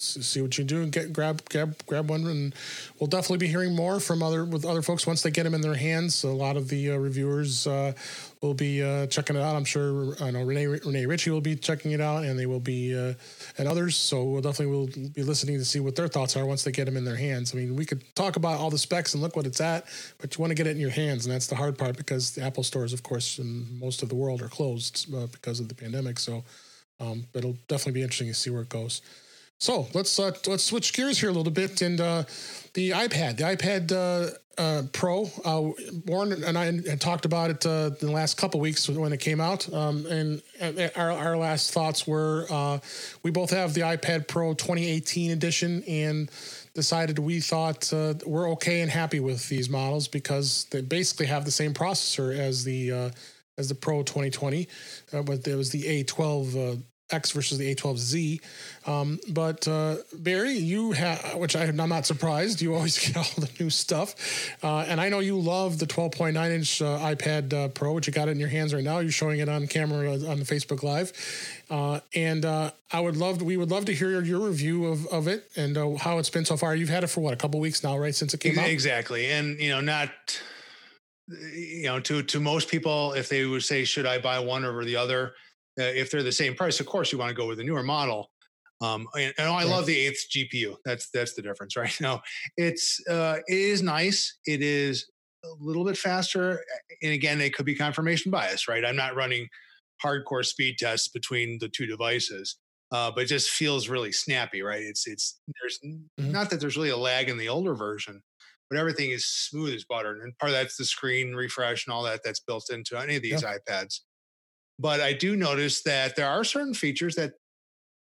See what you do and get grab grab grab one and we'll definitely be hearing more from other with other folks once they get them in their hands. A lot of the uh, reviewers uh, will be uh, checking it out. I'm sure i know Rene Rene Ritchie will be checking it out and they will be uh, and others. So we'll definitely will be listening to see what their thoughts are once they get them in their hands. I mean we could talk about all the specs and look what it's at but you want to get it in your hands and that's the hard part because the apple stores of course in most of the world are closed uh, because of the pandemic. So um, it'll definitely be interesting to see where it goes so let's uh, let's switch gears here a little bit and uh, the iPad, the iPad uh, uh Pro. Uh, Warren and I had talked about it uh, in the last couple weeks when it came out, um, and our, our last thoughts were we both have the iPad Pro 2018 edition and decided we thought we're okay and happy with these models because they basically have the same processor as the as the Pro 2020, but there was the A12 X versus the A12Z. Um, but uh, Barry, you have, which I, am not surprised, you always get all the new stuff. Uh, and I know you love the 12.9 inch uh, iPad uh, Pro, which you got in your hands right now. You're showing it on camera on the Facebook Live. Uh, and uh, I would love, to, we would love to hear your, your review of, of it and how it's been so far. You've had it for what, a couple weeks now, right? Since it came exactly. out? Exactly. And, you know, not, you know, to, to most people, if they would say, should I buy one over the other? Uh, if they're the same price, of course you want to go with a newer model. Um, and, and I love the eighth GPU. That's that's the difference, right? Now it's uh, it is nice. It is a little bit faster, and again, it could be confirmation bias, right? I'm not running hardcore speed tests between the two devices, uh, but it just feels really snappy, right? It's it's there's mm-hmm. not that there's really a lag in the older version, but everything is smooth as butter, and part of that's the screen refresh and all that that's built into any of these iPads. But I do notice that there are certain features that,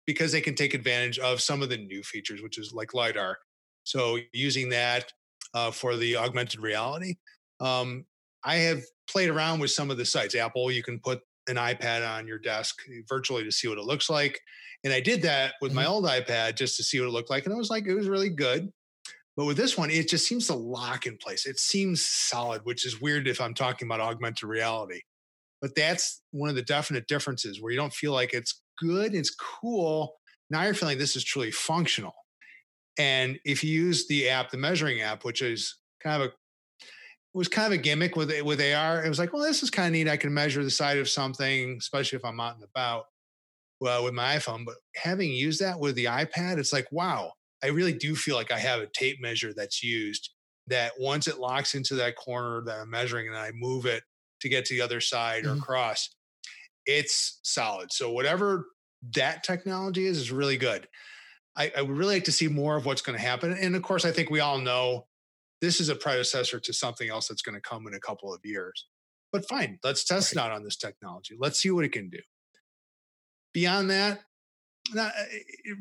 because they can take advantage of some of the new features, which is like LiDAR. So using that uh, for the augmented reality. Um, I have played around with some of the sites. Apple, you can put an iPad on your desk virtually to see what it looks like. And I did that with mm-hmm. my old iPad just to see what it looked like. And it was like, it was really good. But with this one, it just seems to lock in place. It seems solid, which is weird if I'm talking about augmented reality. But that's one of the definite differences where you don't feel like it's good, it's cool. Now you're feeling this is truly functional. And if you use the app, the measuring app, which is kind of a it was kind of a gimmick with with AR. It was like, well, this is kind of neat. I can measure the side of something, especially if I'm out and about well, with my iPhone. But having used that with the iPad, it's like, wow, I really do feel like I have a tape measure that's used that once it locks into that corner that I'm measuring and I move it, to get to the other side mm-hmm. or cross. It's solid. So whatever that technology is is really good. I, I would really like to see more of what's going to happen. And of course, I think we all know this is a predecessor to something else that's going to come in a couple of years. But fine, let's test right. it out on this technology. Let's see what it can do. Beyond that, not,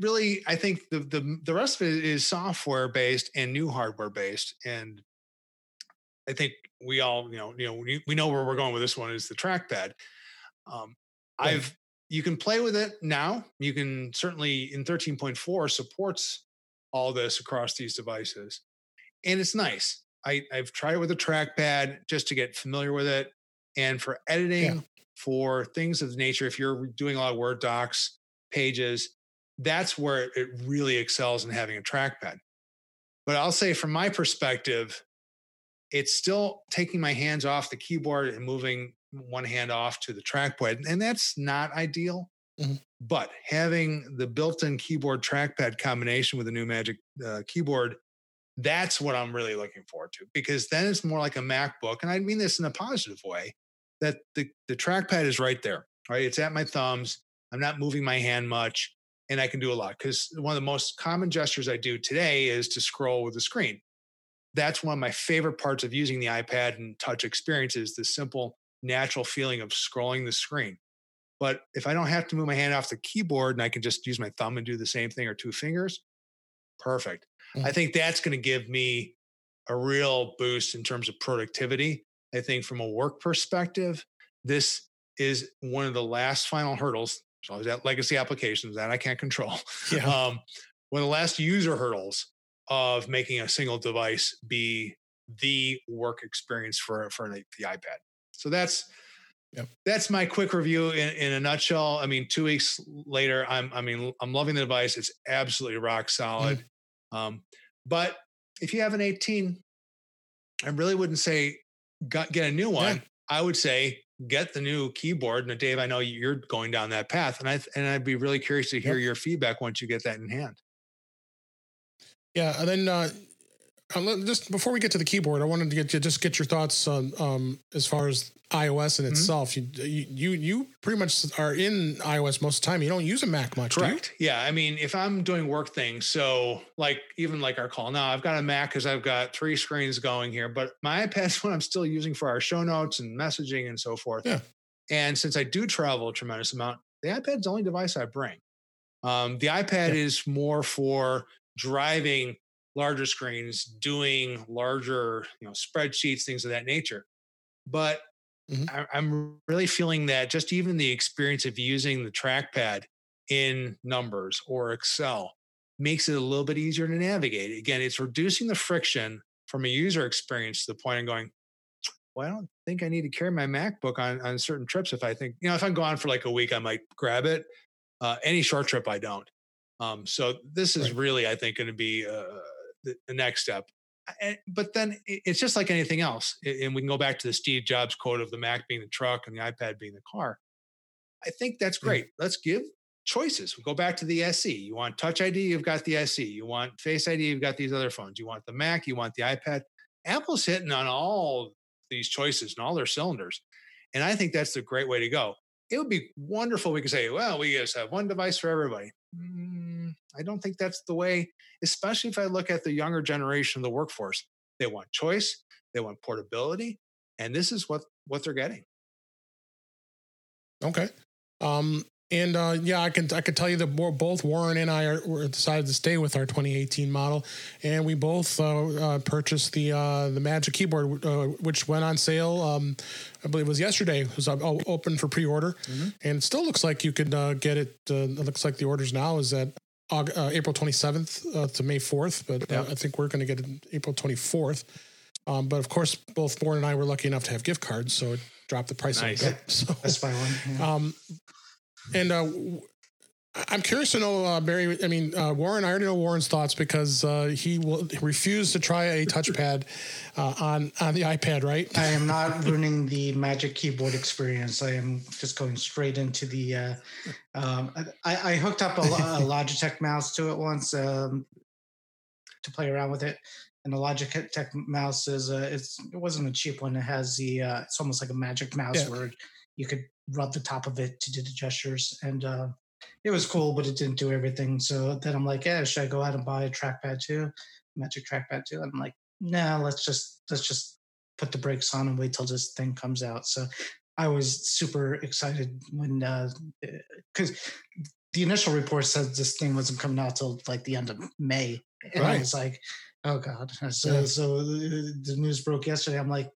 really, I think the, the the rest of it is software based and new hardware based, and I think we all, you know, you know, we, we know where we're going with this one is the trackpad. Um, yeah. I've you can play with it now. You can certainly in 13.4 supports all this across these devices, and it's nice. I, I've tried it with a trackpad just to get familiar with it, and for editing, yeah. for things of the nature, if you're doing a lot of Word docs, pages, that's where it really excels in having a trackpad. But I'll say, from my perspective, it's still taking my hands off the keyboard and moving one hand off to the trackpad. And that's not ideal. Mm-hmm. But having the built in keyboard trackpad combination with the new Magic uh, keyboard, that's what I'm really looking forward to because then it's more like a MacBook. And I mean this in a positive way that the, the trackpad is right there, right? It's at my thumbs. I'm not moving my hand much and I can do a lot because one of the most common gestures I do today is to scroll with the screen that's one of my favorite parts of using the iPad and touch experience is the simple, natural feeling of scrolling the screen. But if I don't have to move my hand off the keyboard and I can just use my thumb and do the same thing or two fingers, perfect. Mm-hmm. I think that's going to give me a real boost in terms of productivity I think from a work perspective, this is one of the last final hurdles. There's always that legacy applications that I can't control. Yeah. Um, one of the last user hurdles of making a single device be the work experience for for the, the iPad. So that's Yep. That's my quick review in, in a nutshell. I mean, two weeks later, I'm I mean, I'm loving the device. It's absolutely rock solid. Mm. Um, but if you have an 18, I really wouldn't say get a new one. Yeah. I would say get the new keyboard. And Dave, I know you're going down that path, and I and I'd be really curious to hear yep. your feedback once you get that in hand. Yeah, and then uh, just before we get to the keyboard, I wanted to get you just get your thoughts on um, as far as iOS in mm-hmm. itself. You, you you pretty much are in iOS most of the time. You don't use a Mac much. Correct. Yeah. I mean, if I'm doing work things, so like even like our call now, I've got a Mac because I've got three screens going here, but my iPad's what I'm still using for our show notes and messaging and so forth. Yeah. And since I do travel a tremendous amount, the iPad's the only device I bring. Um, the iPad yeah. is more for driving larger screens, doing larger, you know, spreadsheets, things of that nature. But mm-hmm. I, I'm really feeling that just even the experience of using the trackpad in numbers or Excel makes it a little bit easier to navigate. Again, it's reducing the friction from a user experience to the point of going, well, I don't think I need to carry my MacBook on, on certain trips. If I think, you know, if I'm gone for like a week, I might grab it. Uh, any short trip, I don't. Um, so this is right. really, I think, going to be uh, the, the next step. And, but then it's just like anything else. And we can go back to the Steve Jobs quote of the Mac being the truck and the iPad being the car. I think that's great. Yeah. Let's give choices. We go back to the SE. You want Touch ID, you've got the SE. You want Face ID, you've got these other phones. You want the Mac, you want the iPad. Apple's hitting on all these choices and all their cylinders. And I think that's the great way to go. It would be wonderful. We could say, well, we just have one device for everybody. Mm, I don't think that's the way, especially if I look at the younger generation of the workforce. They want choice, they want portability, and this is what what they're getting. Okay. Um, and uh, yeah, I can I can tell you that both Warren and I are, decided to stay with our 2018 model, and we both uh, uh, purchased the uh, the Magic Keyboard, uh, which went on sale. Um, I believe it was yesterday. It was open for pre-order, mm-hmm. and it still looks like you could uh, get it. it looks like the orders now is at April 27th to May 4th, but I think we're going to get it April 24th. Um, but of course, both Warren and I were lucky enough to have gift cards, so it dropped the price nice. a bit. So, That's my one. Yeah. Um, and uh, I'm curious to know, uh, Barry. I mean, uh, Warren. I already know Warren's thoughts because uh, he will refuse to try a touchpad uh, on on the iPad. Right? I am not ruining the Magic Keyboard experience. I am just going straight into the. Uh, um, I, I, hooked up a, a, Logitech mouse to it once um, to play around with it, and the Logitech mouse is it's it wasn't a cheap one. It has the it's almost like a Magic Mouse yeah. where you could rub the top of it to do the gestures. And uh, it was cool, but it didn't do everything. So then I'm like, yeah, should I go out and buy a trackpad too? Magic trackpad too? And I'm like, nah, let's just let's just put the brakes on and wait till this thing comes out. So I was super excited when because uh, the initial report said this thing wasn't coming out till like the end of May, and right. I was like, oh god. So yeah. so the news broke yesterday. I'm like.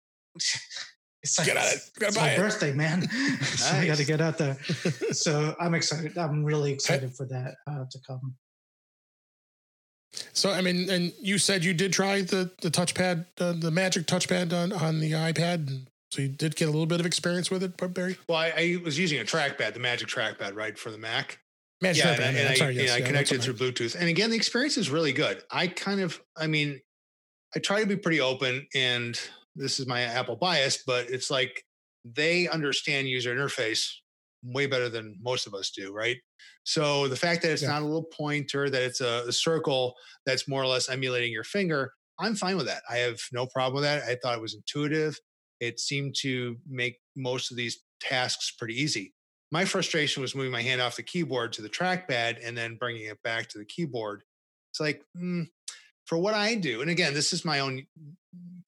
It's like, get at it. It's my it. birthday, man. so I got to get out there. so I'm excited. I'm really excited for that uh, to come. So I mean, and you said you did try the the touchpad, uh, the Magic touchpad on on the iPad. So you did get a little bit of experience with it, Barry. Well, I, I was using a trackpad, the Magic trackpad, right, for the Mac. Magic yeah, trackpad, and, and I, sorry, yes, I yeah, connected through Bluetooth, and again, the experience is really good. I kind of, I mean, I try to be pretty open, and this is my Apple bias, but it's like they understand user interface way better than most of us do, right? So the fact that it's yeah. not a little pointer, that it's a, a, circle that's more or less emulating your finger, I'm fine with that. I have no problem with that. I thought it was intuitive. It seemed to make most of these tasks pretty easy. My frustration was moving my hand off the keyboard to the trackpad and then bringing it back to the keyboard. It's like, mm, for what I do, and again, this is my own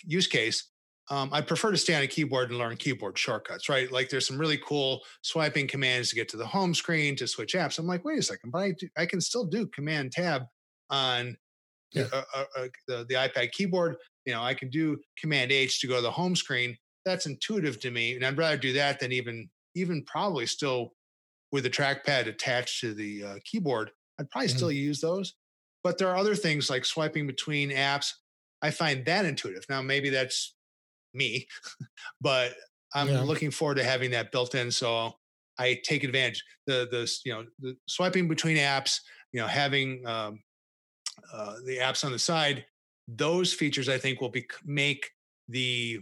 use case um, I prefer to stay on a keyboard and learn keyboard shortcuts, right? Like there's some really cool swiping commands to get to the home screen to switch apps. I'm like, wait a second, but I, do, I can still do Command Tab on yeah. uh, uh, uh, the, the iPad keyboard. You know, I can do Command H to go to the home screen. that's intuitive to me, and I'd rather do that than even even probably still with the trackpad attached to the uh, keyboard. I'd probably mm-hmm. still use those. But there are other things like swiping between apps. I find that intuitive. Now, maybe that's me, but I'm yeah. looking forward to having that built in. So I take advantage. The the you know the swiping between apps, you know, having um, uh, the apps on the side, those features I think will be make the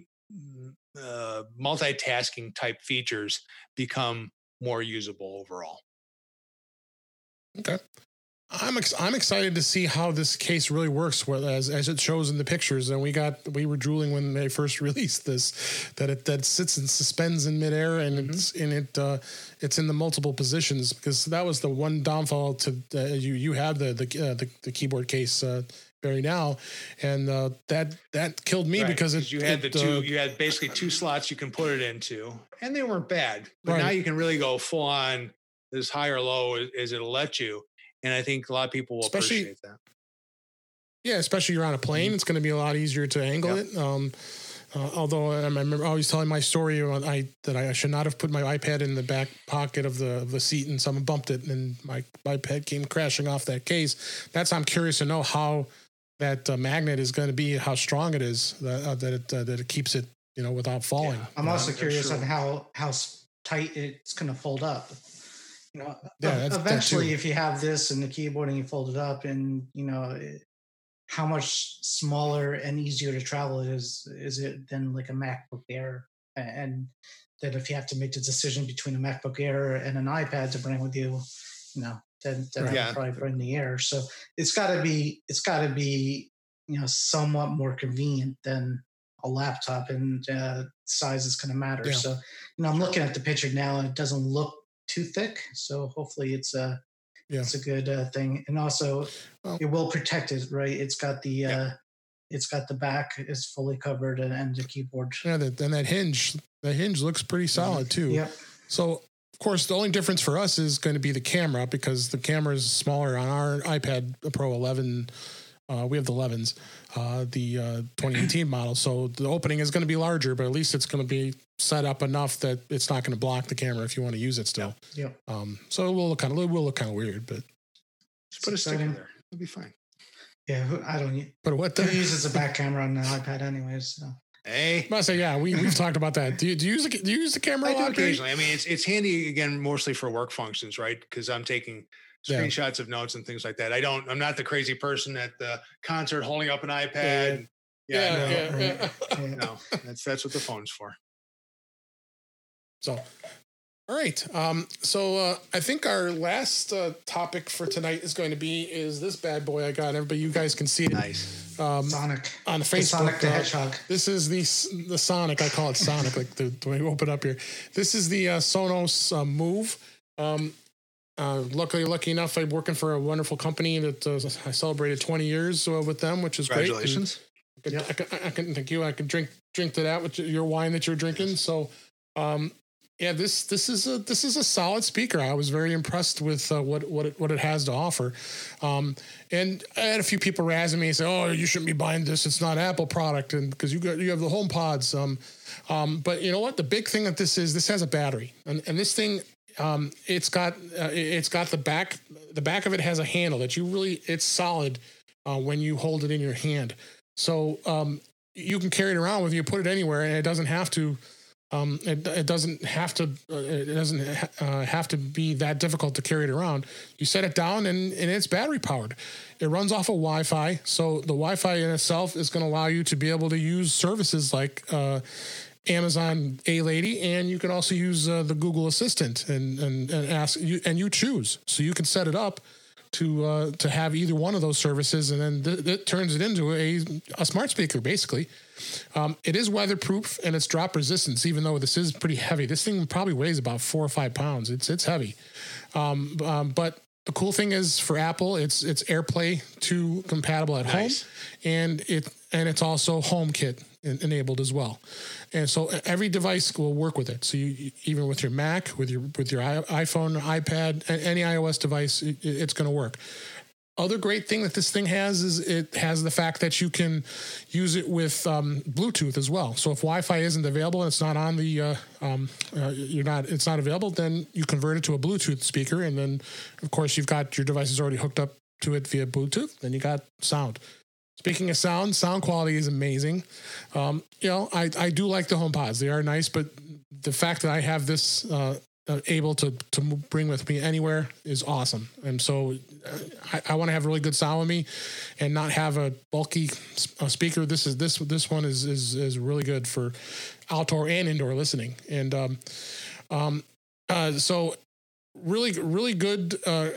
uh, multitasking type features become more usable overall. Okay. I'm ex- I'm excited to see how this case really works, as as it shows in the pictures. And we got we were drooling when they first released this, that it that sits and suspends in midair, and mm-hmm. it's in it uh, it's in the multiple positions because that was the one downfall to uh, you you have the the uh, the, the, keyboard case. Uh, very now, and uh, that that killed me right, because it, you had it, the two uh, you had basically two slots you can put it into, and they weren't bad. But right. now you can really go full on as high or low as it'll let you and I think a lot of people will especially, appreciate that. Yeah, especially you're on a plane, mm-hmm. it's going to be a lot easier to angle yep. it. Um, uh, although I remember always telling my story I, that I should not have put my iPad in the back pocket of the of the seat and someone bumped it and my iPad came crashing off that case. That's I'm curious to know how that uh, magnet is going to be, how strong it is that uh, that it uh, that it keeps it you know without falling. Yeah, I'm also curious on how how tight it's going to fold up you know yeah, eventually if you have this and the keyboard and you fold it up and you know it, how much smaller and easier to travel it is is it than like a macbook air and that if you have to make the decision between a macbook air and an ipad to bring with you you know then, then right. yeah. probably bring the air so it's got to be it's got to be you know somewhat more convenient than a laptop and uh, size is going to matter yeah. so you know i'm looking at the picture now and it doesn't look too thick. So hopefully it's a yeah. it's a good uh, thing, and also well, it will protect it. Right, it's got the yeah. uh, it's got the back is fully covered and, and the keyboard. Yeah, that, and that hinge the hinge looks pretty solid too. Yeah. So of course, the only difference for us is going to be the camera because the camera is smaller on our iPad Pro 11 uh, we have the 11s, uh, the uh, 2018 model. So the opening is going to be larger, but at least it's going to be set up enough that it's not going to block the camera if you want to use it still. Yeah. Um, so it will look kind of it will look kind of weird, but just put a sticker there. It'll be fine. Yeah, I don't. But what the? use as a back camera on the iPad, anyways. So. Hey, I say yeah. We we've talked about that. Do you, do you use the, do you use the camera? I do occasionally. I mean, it's it's handy again, mostly for work functions, right? Because I'm taking screenshots yeah. of notes and things like that. I don't. I'm not the crazy person at the concert holding up an iPad. Yeah, yeah, yeah, no, yeah, yeah. no, that's that's what the phone's for. So, all right. Um, so uh, I think our last uh, topic for tonight is going to be is this bad boy I got. Everybody, you guys can see it. Nice. Um, Sonic on the Facebook. The Sonic the uh, This is the the Sonic. I call it Sonic. like the, the way we open up here. This is the uh, Sonos uh, Move. Um, uh, luckily, lucky enough, I'm working for a wonderful company that uh, I celebrated 20 years uh, with them, which is Congratulations. great. Congratulations! I, can, I, can, thank you. I can drink drink to that with your wine that you're drinking. So, um, yeah, this this is a this is a solid speaker. I was very impressed with uh, what what it, what it has to offer. Um, and I had a few people razzing me and say, "Oh, you shouldn't be buying this. It's not Apple product." And because you got you have the Home Pods. Um, um, but you know what? The big thing that this is, this has a battery, and and this thing um, it's got uh, it's got the back the back of it has a handle that you really it's solid uh, when you hold it in your hand. So um, you can carry it around with you, put it anywhere, and it doesn't have to. Um, it, it doesn't have to. Uh, it doesn't uh, have to be that difficult to carry it around. You set it down, and, and it's battery powered. It runs off of Wi-Fi, so the Wi-Fi in itself is going to allow you to be able to use services like uh, Amazon A Lady, and you can also use uh, the Google Assistant and, and and ask you and you choose. So you can set it up to uh, to have either one of those services, and then th- it turns it into a a smart speaker basically. Um, it is weatherproof and it's drop resistance, even though this is pretty heavy. This thing probably weighs about four or five pounds. It's it's heavy, um, um, but the cool thing is for Apple, it's it's AirPlay 2 compatible at nice. home, and it and it's also HomeKit enabled as well. And so every device will work with it. So you, even with your Mac, with your with your iPhone, iPad, any iOS device, it, it's going to work. other great thing that this thing has is it has the fact that you can use it with um, Bluetooth as well. So if Wi-Fi isn't available and it's not on the, uh, um, uh, you're not, it's not available, then you convert it to a Bluetooth speaker, and then of course you've got your devices already hooked up to it via Bluetooth. Then you got sound. Speaking of sound, sound quality is amazing. Um, you know, I, I do like the HomePods. They are nice, but the fact that I have this uh, uh, able to to bring with me anywhere is awesome. And so uh, I, I want to have really good sound with me, and not have a bulky uh, speaker. This is this this one is is is really good for outdoor and indoor listening. And um, um, uh, so really really good uh,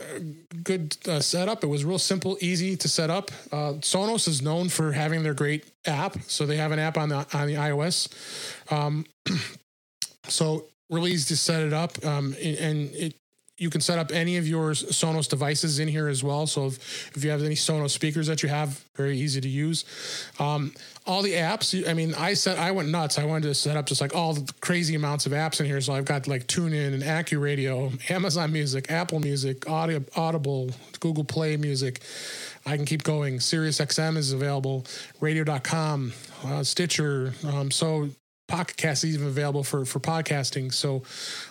good uh, setup. It was real simple easy to set up. Uh, sonos is known for having their great app so they have an app on the on the ios. Um, so really easy to set it up, um, and it you can set up any of your Sonos devices in here as well. So if, if you have any Sonos speakers that you have, very easy to use. Um, all the apps, I mean, I set, I went nuts. I wanted to set up just like all the crazy amounts of apps in here. So I've got like TuneIn and AccuRadio, Amazon Music, Apple Music, Audio, Audible, Google Play Music. I can keep going. SiriusXM is available, radio.com, uh, Stitcher. Um, so Pocket Cast is even available for for podcasting. So,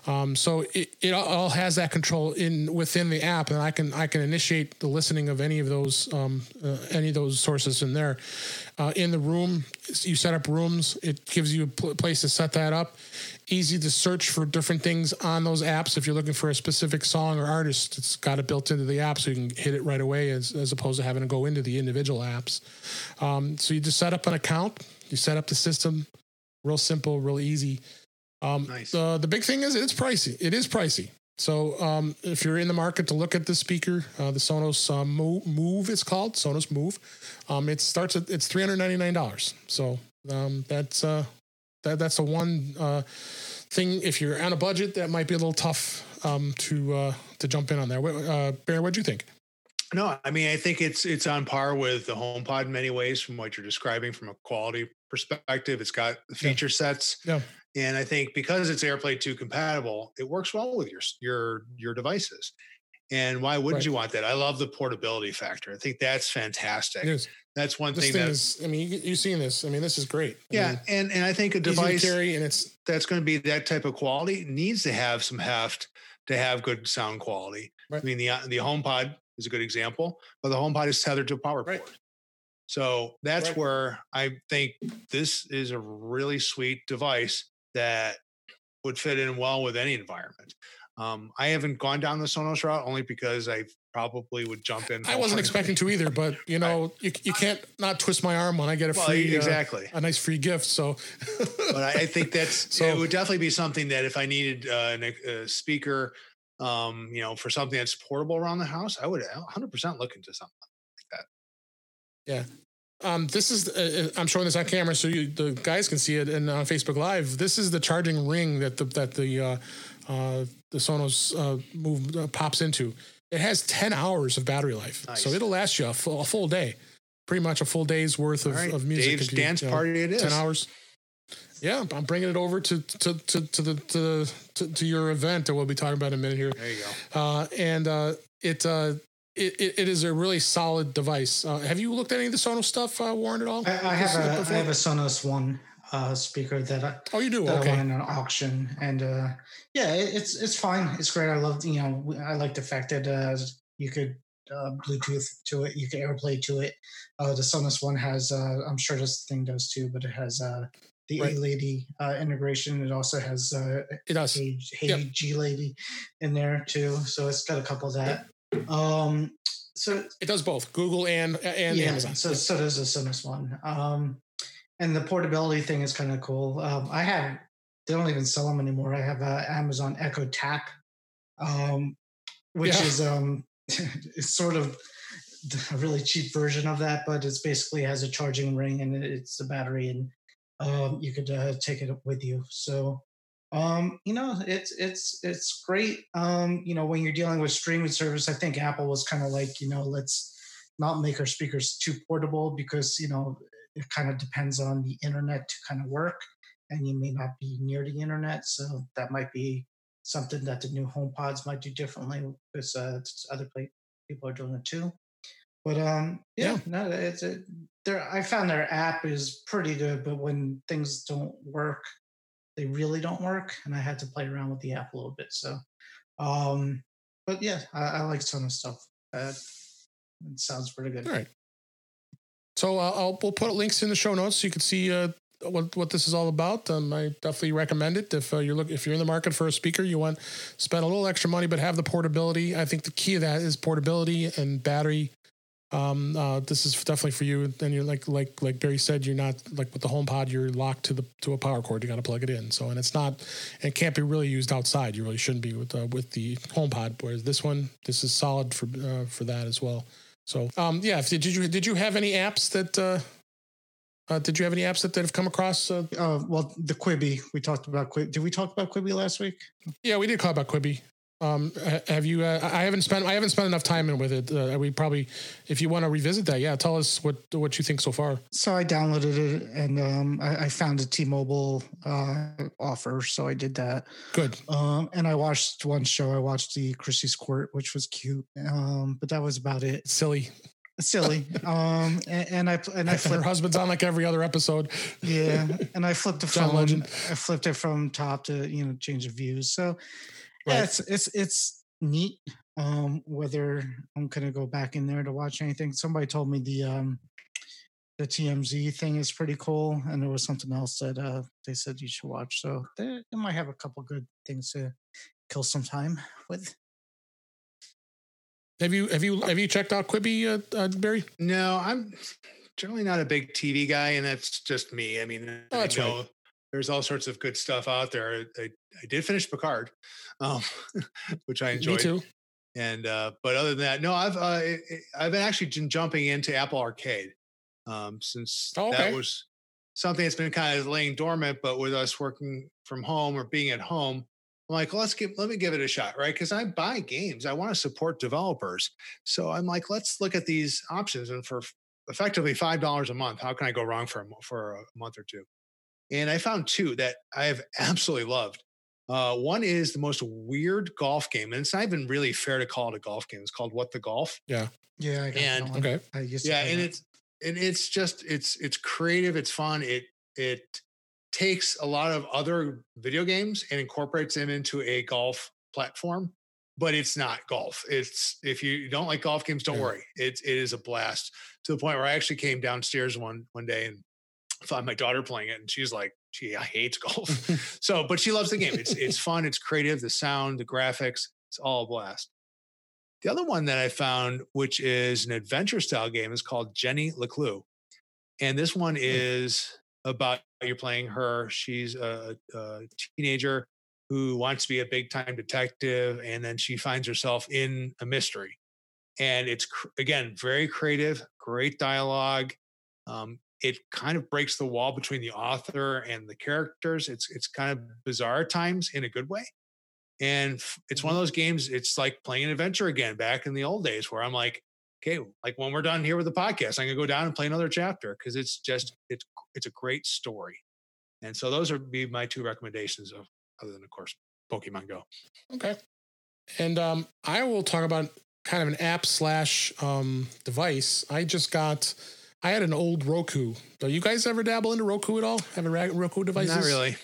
um, so it, it all has that control in within the app, and I can I can initiate the listening of any of those um, uh, any of those sources in there. Uh, in the room, you set up rooms. It gives you a pl- place to set that up. Easy to search for different things on those apps. If you're looking for a specific song or artist, it's got it built into the app, so you can hit it right away, as as opposed to having to go into the individual apps. Um, so you just set up an account. You set up the system real simple, real easy. Um, nice. Uh, the big thing is it's pricey. It is pricey. So um, if you're in the market to look at the speaker, uh, the Sonos uh, Move, Move, it's called Sonos Move. Um, it starts at it's three hundred ninety nine dollars. So um, that's uh, that that's the one uh, thing. If you're on a budget, that might be a little tough um, to uh, to jump in on there. Uh, Bear, what do you think? No, I mean I think it's it's on par with the HomePod in many ways from what you're describing from a quality perspective. It's got the feature yeah. sets. Yeah. And I think because it's AirPlay 2 compatible, it works well with your your your devices. And why wouldn't right. you want that? I love the portability factor. I think that's fantastic. That's one this thing, thing is, I mean, you, you've seen this. I mean, this is great. I yeah, mean, and and I think a device carry and it's that's going to be that type of quality needs to have some heft to have good sound quality. Right. I mean, the uh, the HomePod is a good example, but the HomePod is tethered to a power right. port. So that's right. where I think this is a really sweet device that would fit in well with any environment. Um, I haven't gone down the Sonos route only because I probably would jump in. I wasn't expecting to either, but you know, you, you can't not twist my arm when I get a free, well, exactly uh, a nice free gift. So, but I, I, think that's so, it would definitely be something that if I needed uh, a speaker, um, you know, for something that's portable around the house, I would 100% look into something like that. Yeah. Um, this is, uh, uh, I'm showing this on camera so you, the guys can see it in uh, Facebook Live. This is the charging ring that the, that the, uh, uh, the Sonos uh, Move pops into. It has 10 hours of battery life. Nice. So it'll last you a full, a full day, pretty much a full day's worth of, right. of music. Dave's you, dance you know, party it is. 10 hours. Yeah, I'm bringing it over to to to, to the to, to, to your event that we'll be talking about in a minute here. There you go. Uh, and it it, it, it is a really solid device. Uh, have you looked at any of the Sonos stuff, uh, Warren, at all? I, I have a, I have a Sonos One uh, speaker that I oh you do that okay. I won in an auction, and uh, yeah, it, it's it's fine. It's great. I love you know I like the fact that uh, you could uh, Bluetooth to it, you can AirPlay to it. Uh, the Sonos One has uh, I'm sure this thing does too, but it has uh, the right. A Lady uh, integration. It also has uh, it does Hey, hey yep. G Lady in there too. So it's got a couple of that. Um, so it does both Google and and yeah, Amazon. So so does the Sonos one. Um, and the portability thing is kind of cool. Um, I have they don't even sell them anymore. I have a Amazon Echo Tap, um, which yeah. is um, it's sort of a really cheap version of that, but it's basically has a charging ring and it's a battery, and um, you could uh, take it with you. So um, you know, it's it's it's great. Um, you know, when you're dealing with streaming service, I think Apple was kind of like, you know, let's not make our speakers too portable because you know it kind of depends on the internet to kind of work, and you may not be near the internet, so that might be something that the new HomePods might do differently because uh, other people are doing it too. But um, yeah, yeah. no, it's a, their. I found their app is pretty good, but when things don't work, they really don't work, and I had to play around with the app a little bit. So, um, but yeah, I, I like some of stuff. Uh, it sounds pretty good. All right. So uh, I'll we'll put links in the show notes so you can see uh, what what this is all about. Um, I definitely recommend it if uh, you're look if you're in the market for a speaker, you want spend a little extra money but have the portability. I think the key of that is portability and battery. Um, uh, this is definitely for you. And you're like like like Barry said, you're not like with the HomePod, you're locked to the to a power cord. You got to plug it in. So and it's not it can't be really used outside. You really shouldn't be with uh, with the HomePod. Whereas this one, this is solid for uh, for that as well. So um, yeah, did you did you have any apps that uh, uh, did you have any apps that, that have come across? Uh, uh, well, the Quibi we talked about. Quibi. Did we talk about Quibi last week? Yeah, we did talk about Quibi. Um, have you? Uh, I haven't spent. I haven't spent enough time in with it. Uh, we probably, if you want to revisit that, yeah, tell us what what you think so far. So I downloaded it and um, I, I, found a T-Mobile uh, offer, so I did that. Good. Um, and I watched one show. I watched the Chrissy's Court, which was cute, um, but that was about it. Silly silly. Um, and, and, I and I flipped, her husband's on like every other episode. Yeah, and I flipped the phone. I flipped it from top to you know change the views. So right. yeah, it's it's it's neat. Um, whether I'm gonna go back in there to watch anything. Somebody told me the um the TMZ thing is pretty cool, and there was something else that uh they said you should watch. So they, they might have a couple good things to kill some time with. Have you have you have you checked out Quibi, uh, uh, Barry? No, I'm generally not a big TV guy, and that's just me. I mean, oh, that's I know right. There's all sorts of good stuff out there. I, I did finish Picard, um, which I enjoyed. Me too. And uh, but other than that, no, I've uh, I've been actually jumping into Apple Arcade um, since oh, okay. that was something that's been kind of laying dormant. But with us working from home or being at home, I'm like, let's give, let me give it a shot, right? Because I buy games, I want to support developers. So I'm like, let's look at these options. And for effectively five dollars a month, how can I go wrong for a, for a month or two? And I found two that I have absolutely loved. Uh, one is the most weird golf game, and it's not even really fair to call it a golf game. It's called What the Golf. Yeah, yeah, and okay, yeah, and that. it's and it's just it's it's creative, it's fun, it it takes a lot of other video games and incorporates them into a golf platform but it's not golf it's if you don't like golf games don't yeah. worry it's it is a blast to the point where i actually came downstairs one one day and found my daughter playing it and she's like she hates golf so but she loves the game it's it's fun it's creative the sound the graphics it's all a blast the other one that i found which is an adventure style game is called jenny leclue and this one hmm. is about you're playing her. She's a, a teenager who wants to be a big time detective, and then she finds herself in a mystery. And it's again very creative, great dialogue. Um, it kind of breaks the wall between the author and the characters. It's it's kind of bizarre times in a good way. And it's one of mm-hmm. those games. It's like playing an adventure again, back in the old days, where I'm like, okay, like when we're done here with the podcast, I'm gonna go down and play another chapter because it's just it's it's a great story. And so those would be my two recommendations of other than of course Pokemon Go. Okay. And um, I will talk about kind of an app slash um, device. I just got I had an old Roku. Do you guys ever dabble into Roku at all? Have a Roku device? Not really.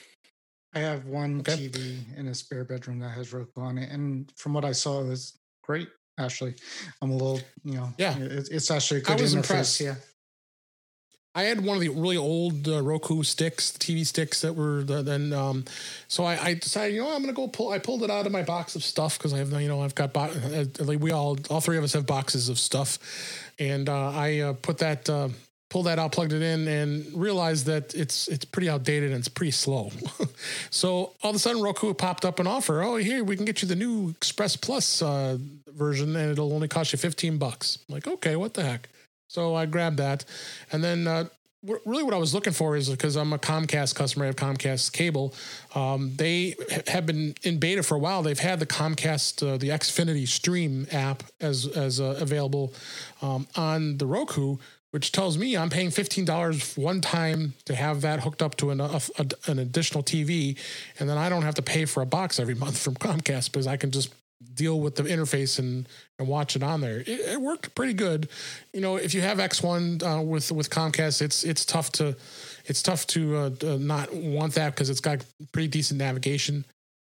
I have one okay. TV in a spare bedroom that has Roku on it, and from what I saw, it was great. Actually, I'm a little, you know, yeah, it's actually a good I was interface. Impressed. Yeah, I had one of the really old uh, Roku sticks, TV sticks that were the, then. Um, so I, I, decided, you know, I'm gonna go pull. I pulled it out of my box of stuff because I have, you know, I've got bo- uh, like we all, all three of us have boxes of stuff, and uh, I uh, put that, uh, pulled that out, plugged it in, and realized that it's it's pretty outdated and it's pretty slow. so all of a sudden, Roku popped up an offer. Oh, here we can get you the new Express Plus uh, version, and it'll only cost you 15 bucks. I'm like, okay, what the heck? So I grabbed that. And then uh, really what I was looking for is because I'm a Comcast customer, I have Comcast cable. Um, they have been in beta for a while. They've had the Comcast, uh, the Xfinity Stream app as, as uh, available um, on the Roku, which tells me I'm paying $15 one time to have that hooked up to an, a, a, an additional TV. And then I don't have to pay for a box every month from Comcast because I can just deal with the interface and and watch it on there. It, it worked pretty good. You know, if you have X1 uh, with with Comcast, it's it's tough to it's tough to uh, not want that because it's got pretty decent navigation.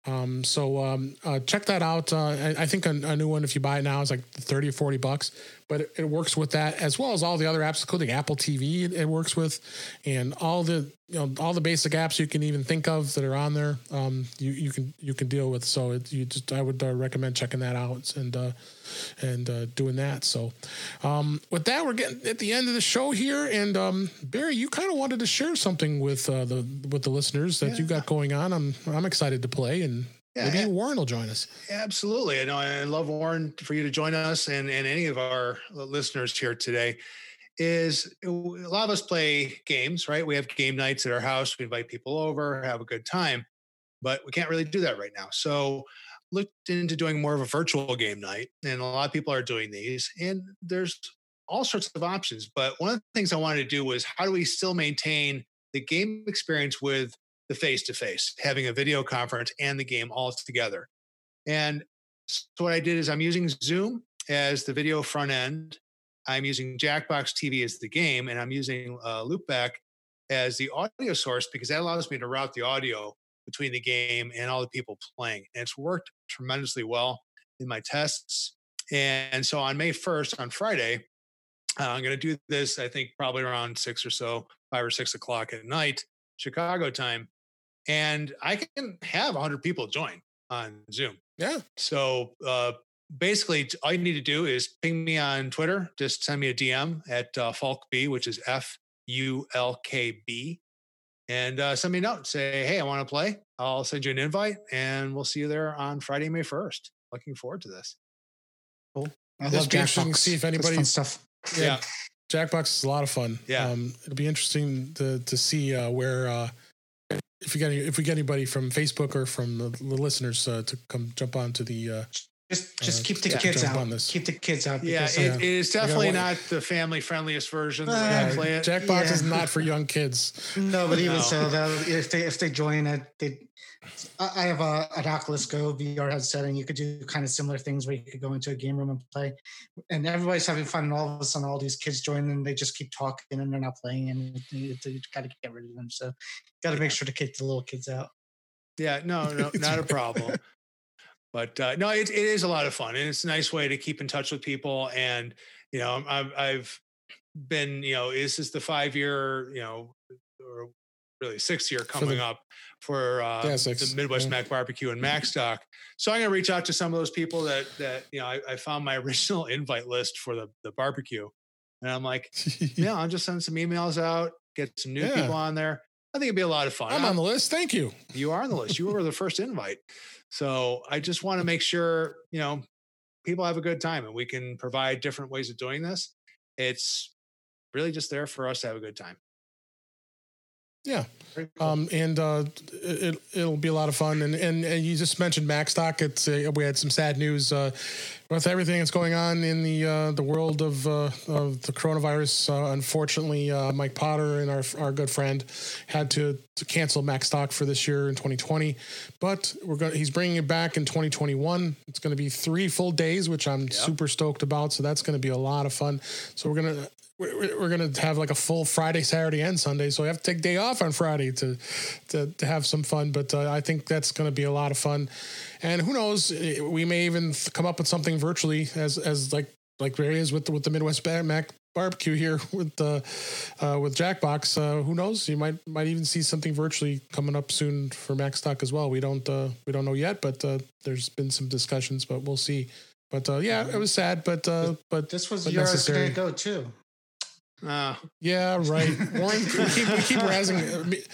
Um, so um, uh, check that out. Uh, I, I, think a, a, new one, if you buy it now, is like thirty or forty bucks. But it, it, works with that as well as all the other apps, including Apple TV. It, it, works with, and all the you know all the basic apps you can even think of that are on there. Um, you you can you can deal with. So it, you just I would uh, recommend checking that out and uh, and uh, doing that. So um, with that, we're getting at the end of the show here. And um, Barry, you kind of wanted to share something with uh, the with the listeners that yeah. you got going on. I'm I'm excited to play and. Yeah, Maybe Warren will join us. Absolutely. I know I love Warren for you to join us and, and any of our listeners here today is a lot of us play games, right? We have game nights at our house. We invite people over, have a good time, but we can't really do that right now. So looked into doing more of a virtual game night, and a lot of people are doing these, and there's all sorts of options. But one of the things I wanted to do was how do we still maintain the game experience with the face to face, having a video conference and the game all together. And so what I did is I'm using Zoom as the video front end. I'm using Jackbox TV as the game, and I'm using uh, Loopback as the audio source because that allows me to route the audio between the game and all the people playing. And it's worked tremendously well in my tests. And so on May 1st, on Friday, uh, I'm going to do this, I think probably around six or so, five or six o'clock at night, Chicago time. And I can have 100 people join on Zoom. Yeah. So uh, basically, all you need to do is ping me on Twitter. Just send me a DM at uh, FulkB, which is F U L K B and uh, send me a note. Say, hey, I want to play. I'll send you an invite, and we'll see you there on Friday, May first. Looking forward to this. Cool. I love Jackbox. See if anybody stuff. Yeah, yeah, Jackbox is a lot of fun. Yeah, um, it'll be interesting to to see uh, where uh, if we get any, if we get anybody from Facebook or from the, the listeners uh, to come jump onto the uh, just just uh, keep the kids out. Keep the kids out. Yeah, it, uh, it is definitely not the family friendliest version. The way I uh, play it. Jackbox yeah. is not for young kids. No, but even no. so, though, if they if they join it, they. I have a, an Oculus Go VR headset, and you could do kind of similar things where you could go into a game room and play, and everybody's having fun. And all of a sudden, all these kids join, and they just keep talking, and they're not playing, and you, you got to get rid of them. So, got to make sure to kick the little kids out. Yeah, no, no, not a problem. but uh, no, it, it is a lot of fun, and it's a nice way to keep in touch with people. And you know, I've, I've been, you know, this is the five year, you know, or really six year coming the, up for uh, yeah, the Midwest yeah. Mac Barbecue and Mac Stock. So I'm going to reach out to some of those people that that you know I, I found my original invite list for the the barbecue, and I'm like, yeah, I'll just send some emails out, get some new yeah. people on there. I think it'd be a lot of fun. I'm on the list. Thank you. You are on the list. You were the first invite. So I just want to make sure, you know, people have a good time and we can provide different ways of doing this. It's really just there for us to have a good time. Yeah. Um, and uh, it, it'll be a lot of fun. And, and, and you just mentioned MacStock. It's uh, we had some sad news uh, with everything that's going on in the uh, the world of, uh, of the coronavirus. Uh, unfortunately, Mike Potter and our our good friend had to, to cancel MacStock for this year in 2020. But we're going he's bringing it back in 2021. It's going to be three full days, which I'm yep. super stoked about. So that's going to be a lot of fun. So we're gonna we're, we're going to have like a full Friday, Saturday, and Sunday. So we have to take day off on Friday to to, to have some fun. But uh, I think that's going to be a lot of fun. And who knows, eh, we may even come up with something virtually as as like like there is with the, with the Midwest Mac barbecue here with the uh, with Jackbox. Uh, who knows? You might might even see something virtually coming up soon for MacStock as well. We don't uh, we don't know yet, but uh, there's been some discussions, but we'll see. But uh, yeah, it was sad, but uh, but this was but yours to go too. Uh, yeah, right. Warren, we keep, we keep razzing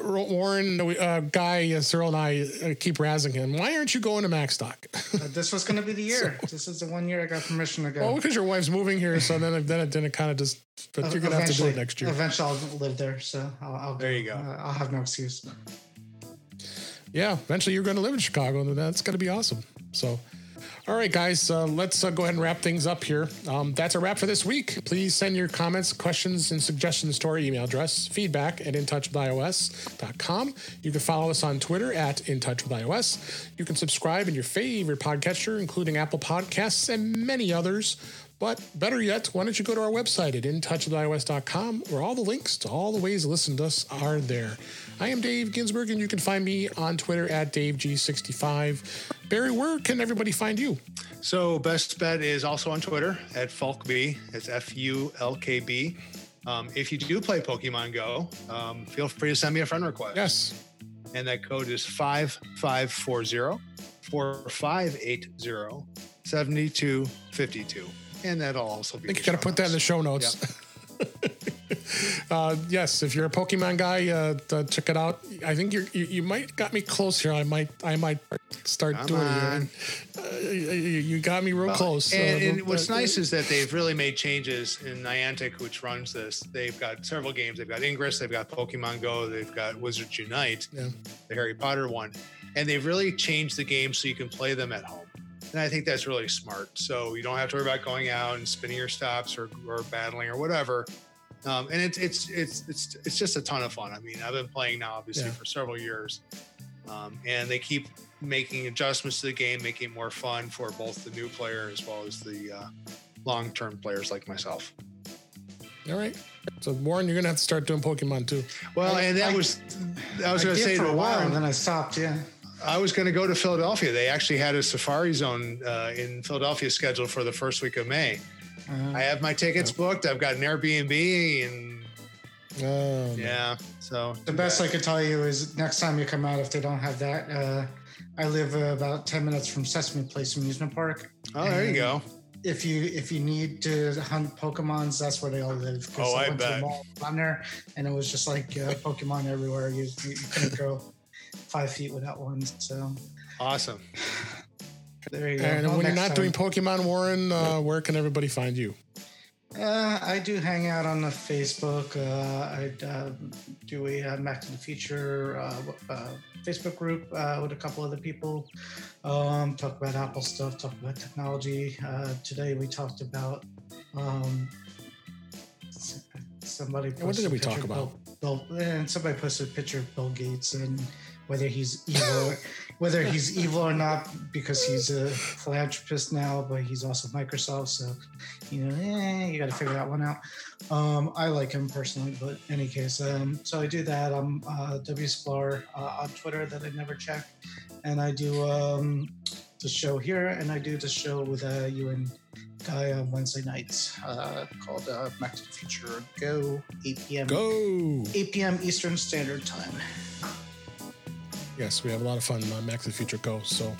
Warren, uh, Guy, uh, Cyril, and I uh, keep razzing him. Why aren't you going to MacStock? uh, this was going to be the year. so, this is the one year I got permission to go. Well, because your wife's moving here, so then then it, then it kind of just. But you're going to have to do it next year. Eventually, I'll live there, so I'll. I'll there you go. Uh, I'll have no excuse. Yeah, eventually you're going to live in Chicago, and that's going to be awesome. So. All right, guys, uh, let's uh, go ahead and wrap things up here. Um, that's a wrap for this week. Please send your comments, questions, and suggestions to our email address, feedback at intouchwithios.com. You can follow us on Twitter at intouchwithios. You can subscribe in your favorite podcatcher, including Apple Podcasts and many others. But better yet, why don't you go to our website at intouchwithios.com where all the links to all the ways to listen to us are there. I am Dave Ginsburg, and you can find me on Twitter at DaveG65. Barry, where can everybody find you? So, Best Bet is also on Twitter at FulkB. It's F U L K B. Um, if you do play Pokemon Go, um, feel free to send me a friend request. Yes. And that code is 5540 4580 7252. And that'll also be. I think you got to put that in the show notes. Yep. uh, yes, if you're a Pokemon guy, uh, uh, check it out. I think you you might got me close here. I might I might start Come doing on. it. Uh, you got me real well, close. And, and uh, what's nice is that they've really made changes in Niantic, which runs this. They've got several games. They've got Ingress. They've got Pokemon Go. They've got Wizards Unite, yeah. the Harry Potter one, and they've really changed the game so you can play them at home. And I think that's really smart. So you don't have to worry about going out and spinning your stops or, or battling or whatever. Um, and it's, it's, it's, it's, it's just a ton of fun. I mean, I've been playing now, obviously, yeah. for several years. Um, and they keep making adjustments to the game, making it more fun for both the new player as well as the uh, long term players like myself. All right. So Warren, you're gonna have to start doing Pokemon too. Well, I, and that I, was I was I gonna say for a while, and then I stopped. Yeah. I was going to go to Philadelphia. They actually had a safari zone uh, in Philadelphia scheduled for the first week of May. Uh, I have my tickets booked. I've got an Airbnb and oh, yeah. So the best bad. I could tell you is next time you come out, if they don't have that, uh, I live uh, about ten minutes from Sesame Place amusement park. Oh, there you go. If you if you need to hunt Pokemons, that's where they all live. Oh, I, I bet. On there, and it was just like uh, Pokemon everywhere. You, you, you couldn't go five feet without one. So awesome. There you go. And well, when you're not time. doing Pokemon Warren, uh, where can everybody find you? Uh, I do hang out on the Facebook. Uh, I uh, do a uh, Back to the Future uh, uh, Facebook group uh, with a couple other people. Um, talk about Apple stuff, talk about technology. today we talked about um, somebody. What did we talk about? Bill, and somebody posted a picture of Bill Gates and whether he's evil, whether he's evil or not, because he's a philanthropist now, but he's also Microsoft. So, you know, eh, you got to figure that one out. Um, I like him personally, but in any case, um, so I do that. I'm uh, W Sklar uh, on Twitter that I never check, and I do um, the show here, and I do the show with uh, you and guy on Wednesday nights uh, called uh, Back to the Future Go 8 p.m. Go 8 p.m. Eastern Standard Time yes, we have a lot of fun on to the Future Go. So,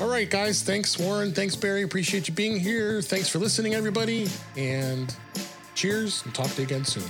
all right, guys. Thanks, Warren. Thanks, Barry. Appreciate you being here. Thanks for listening, everybody. And cheers and talk to you again soon.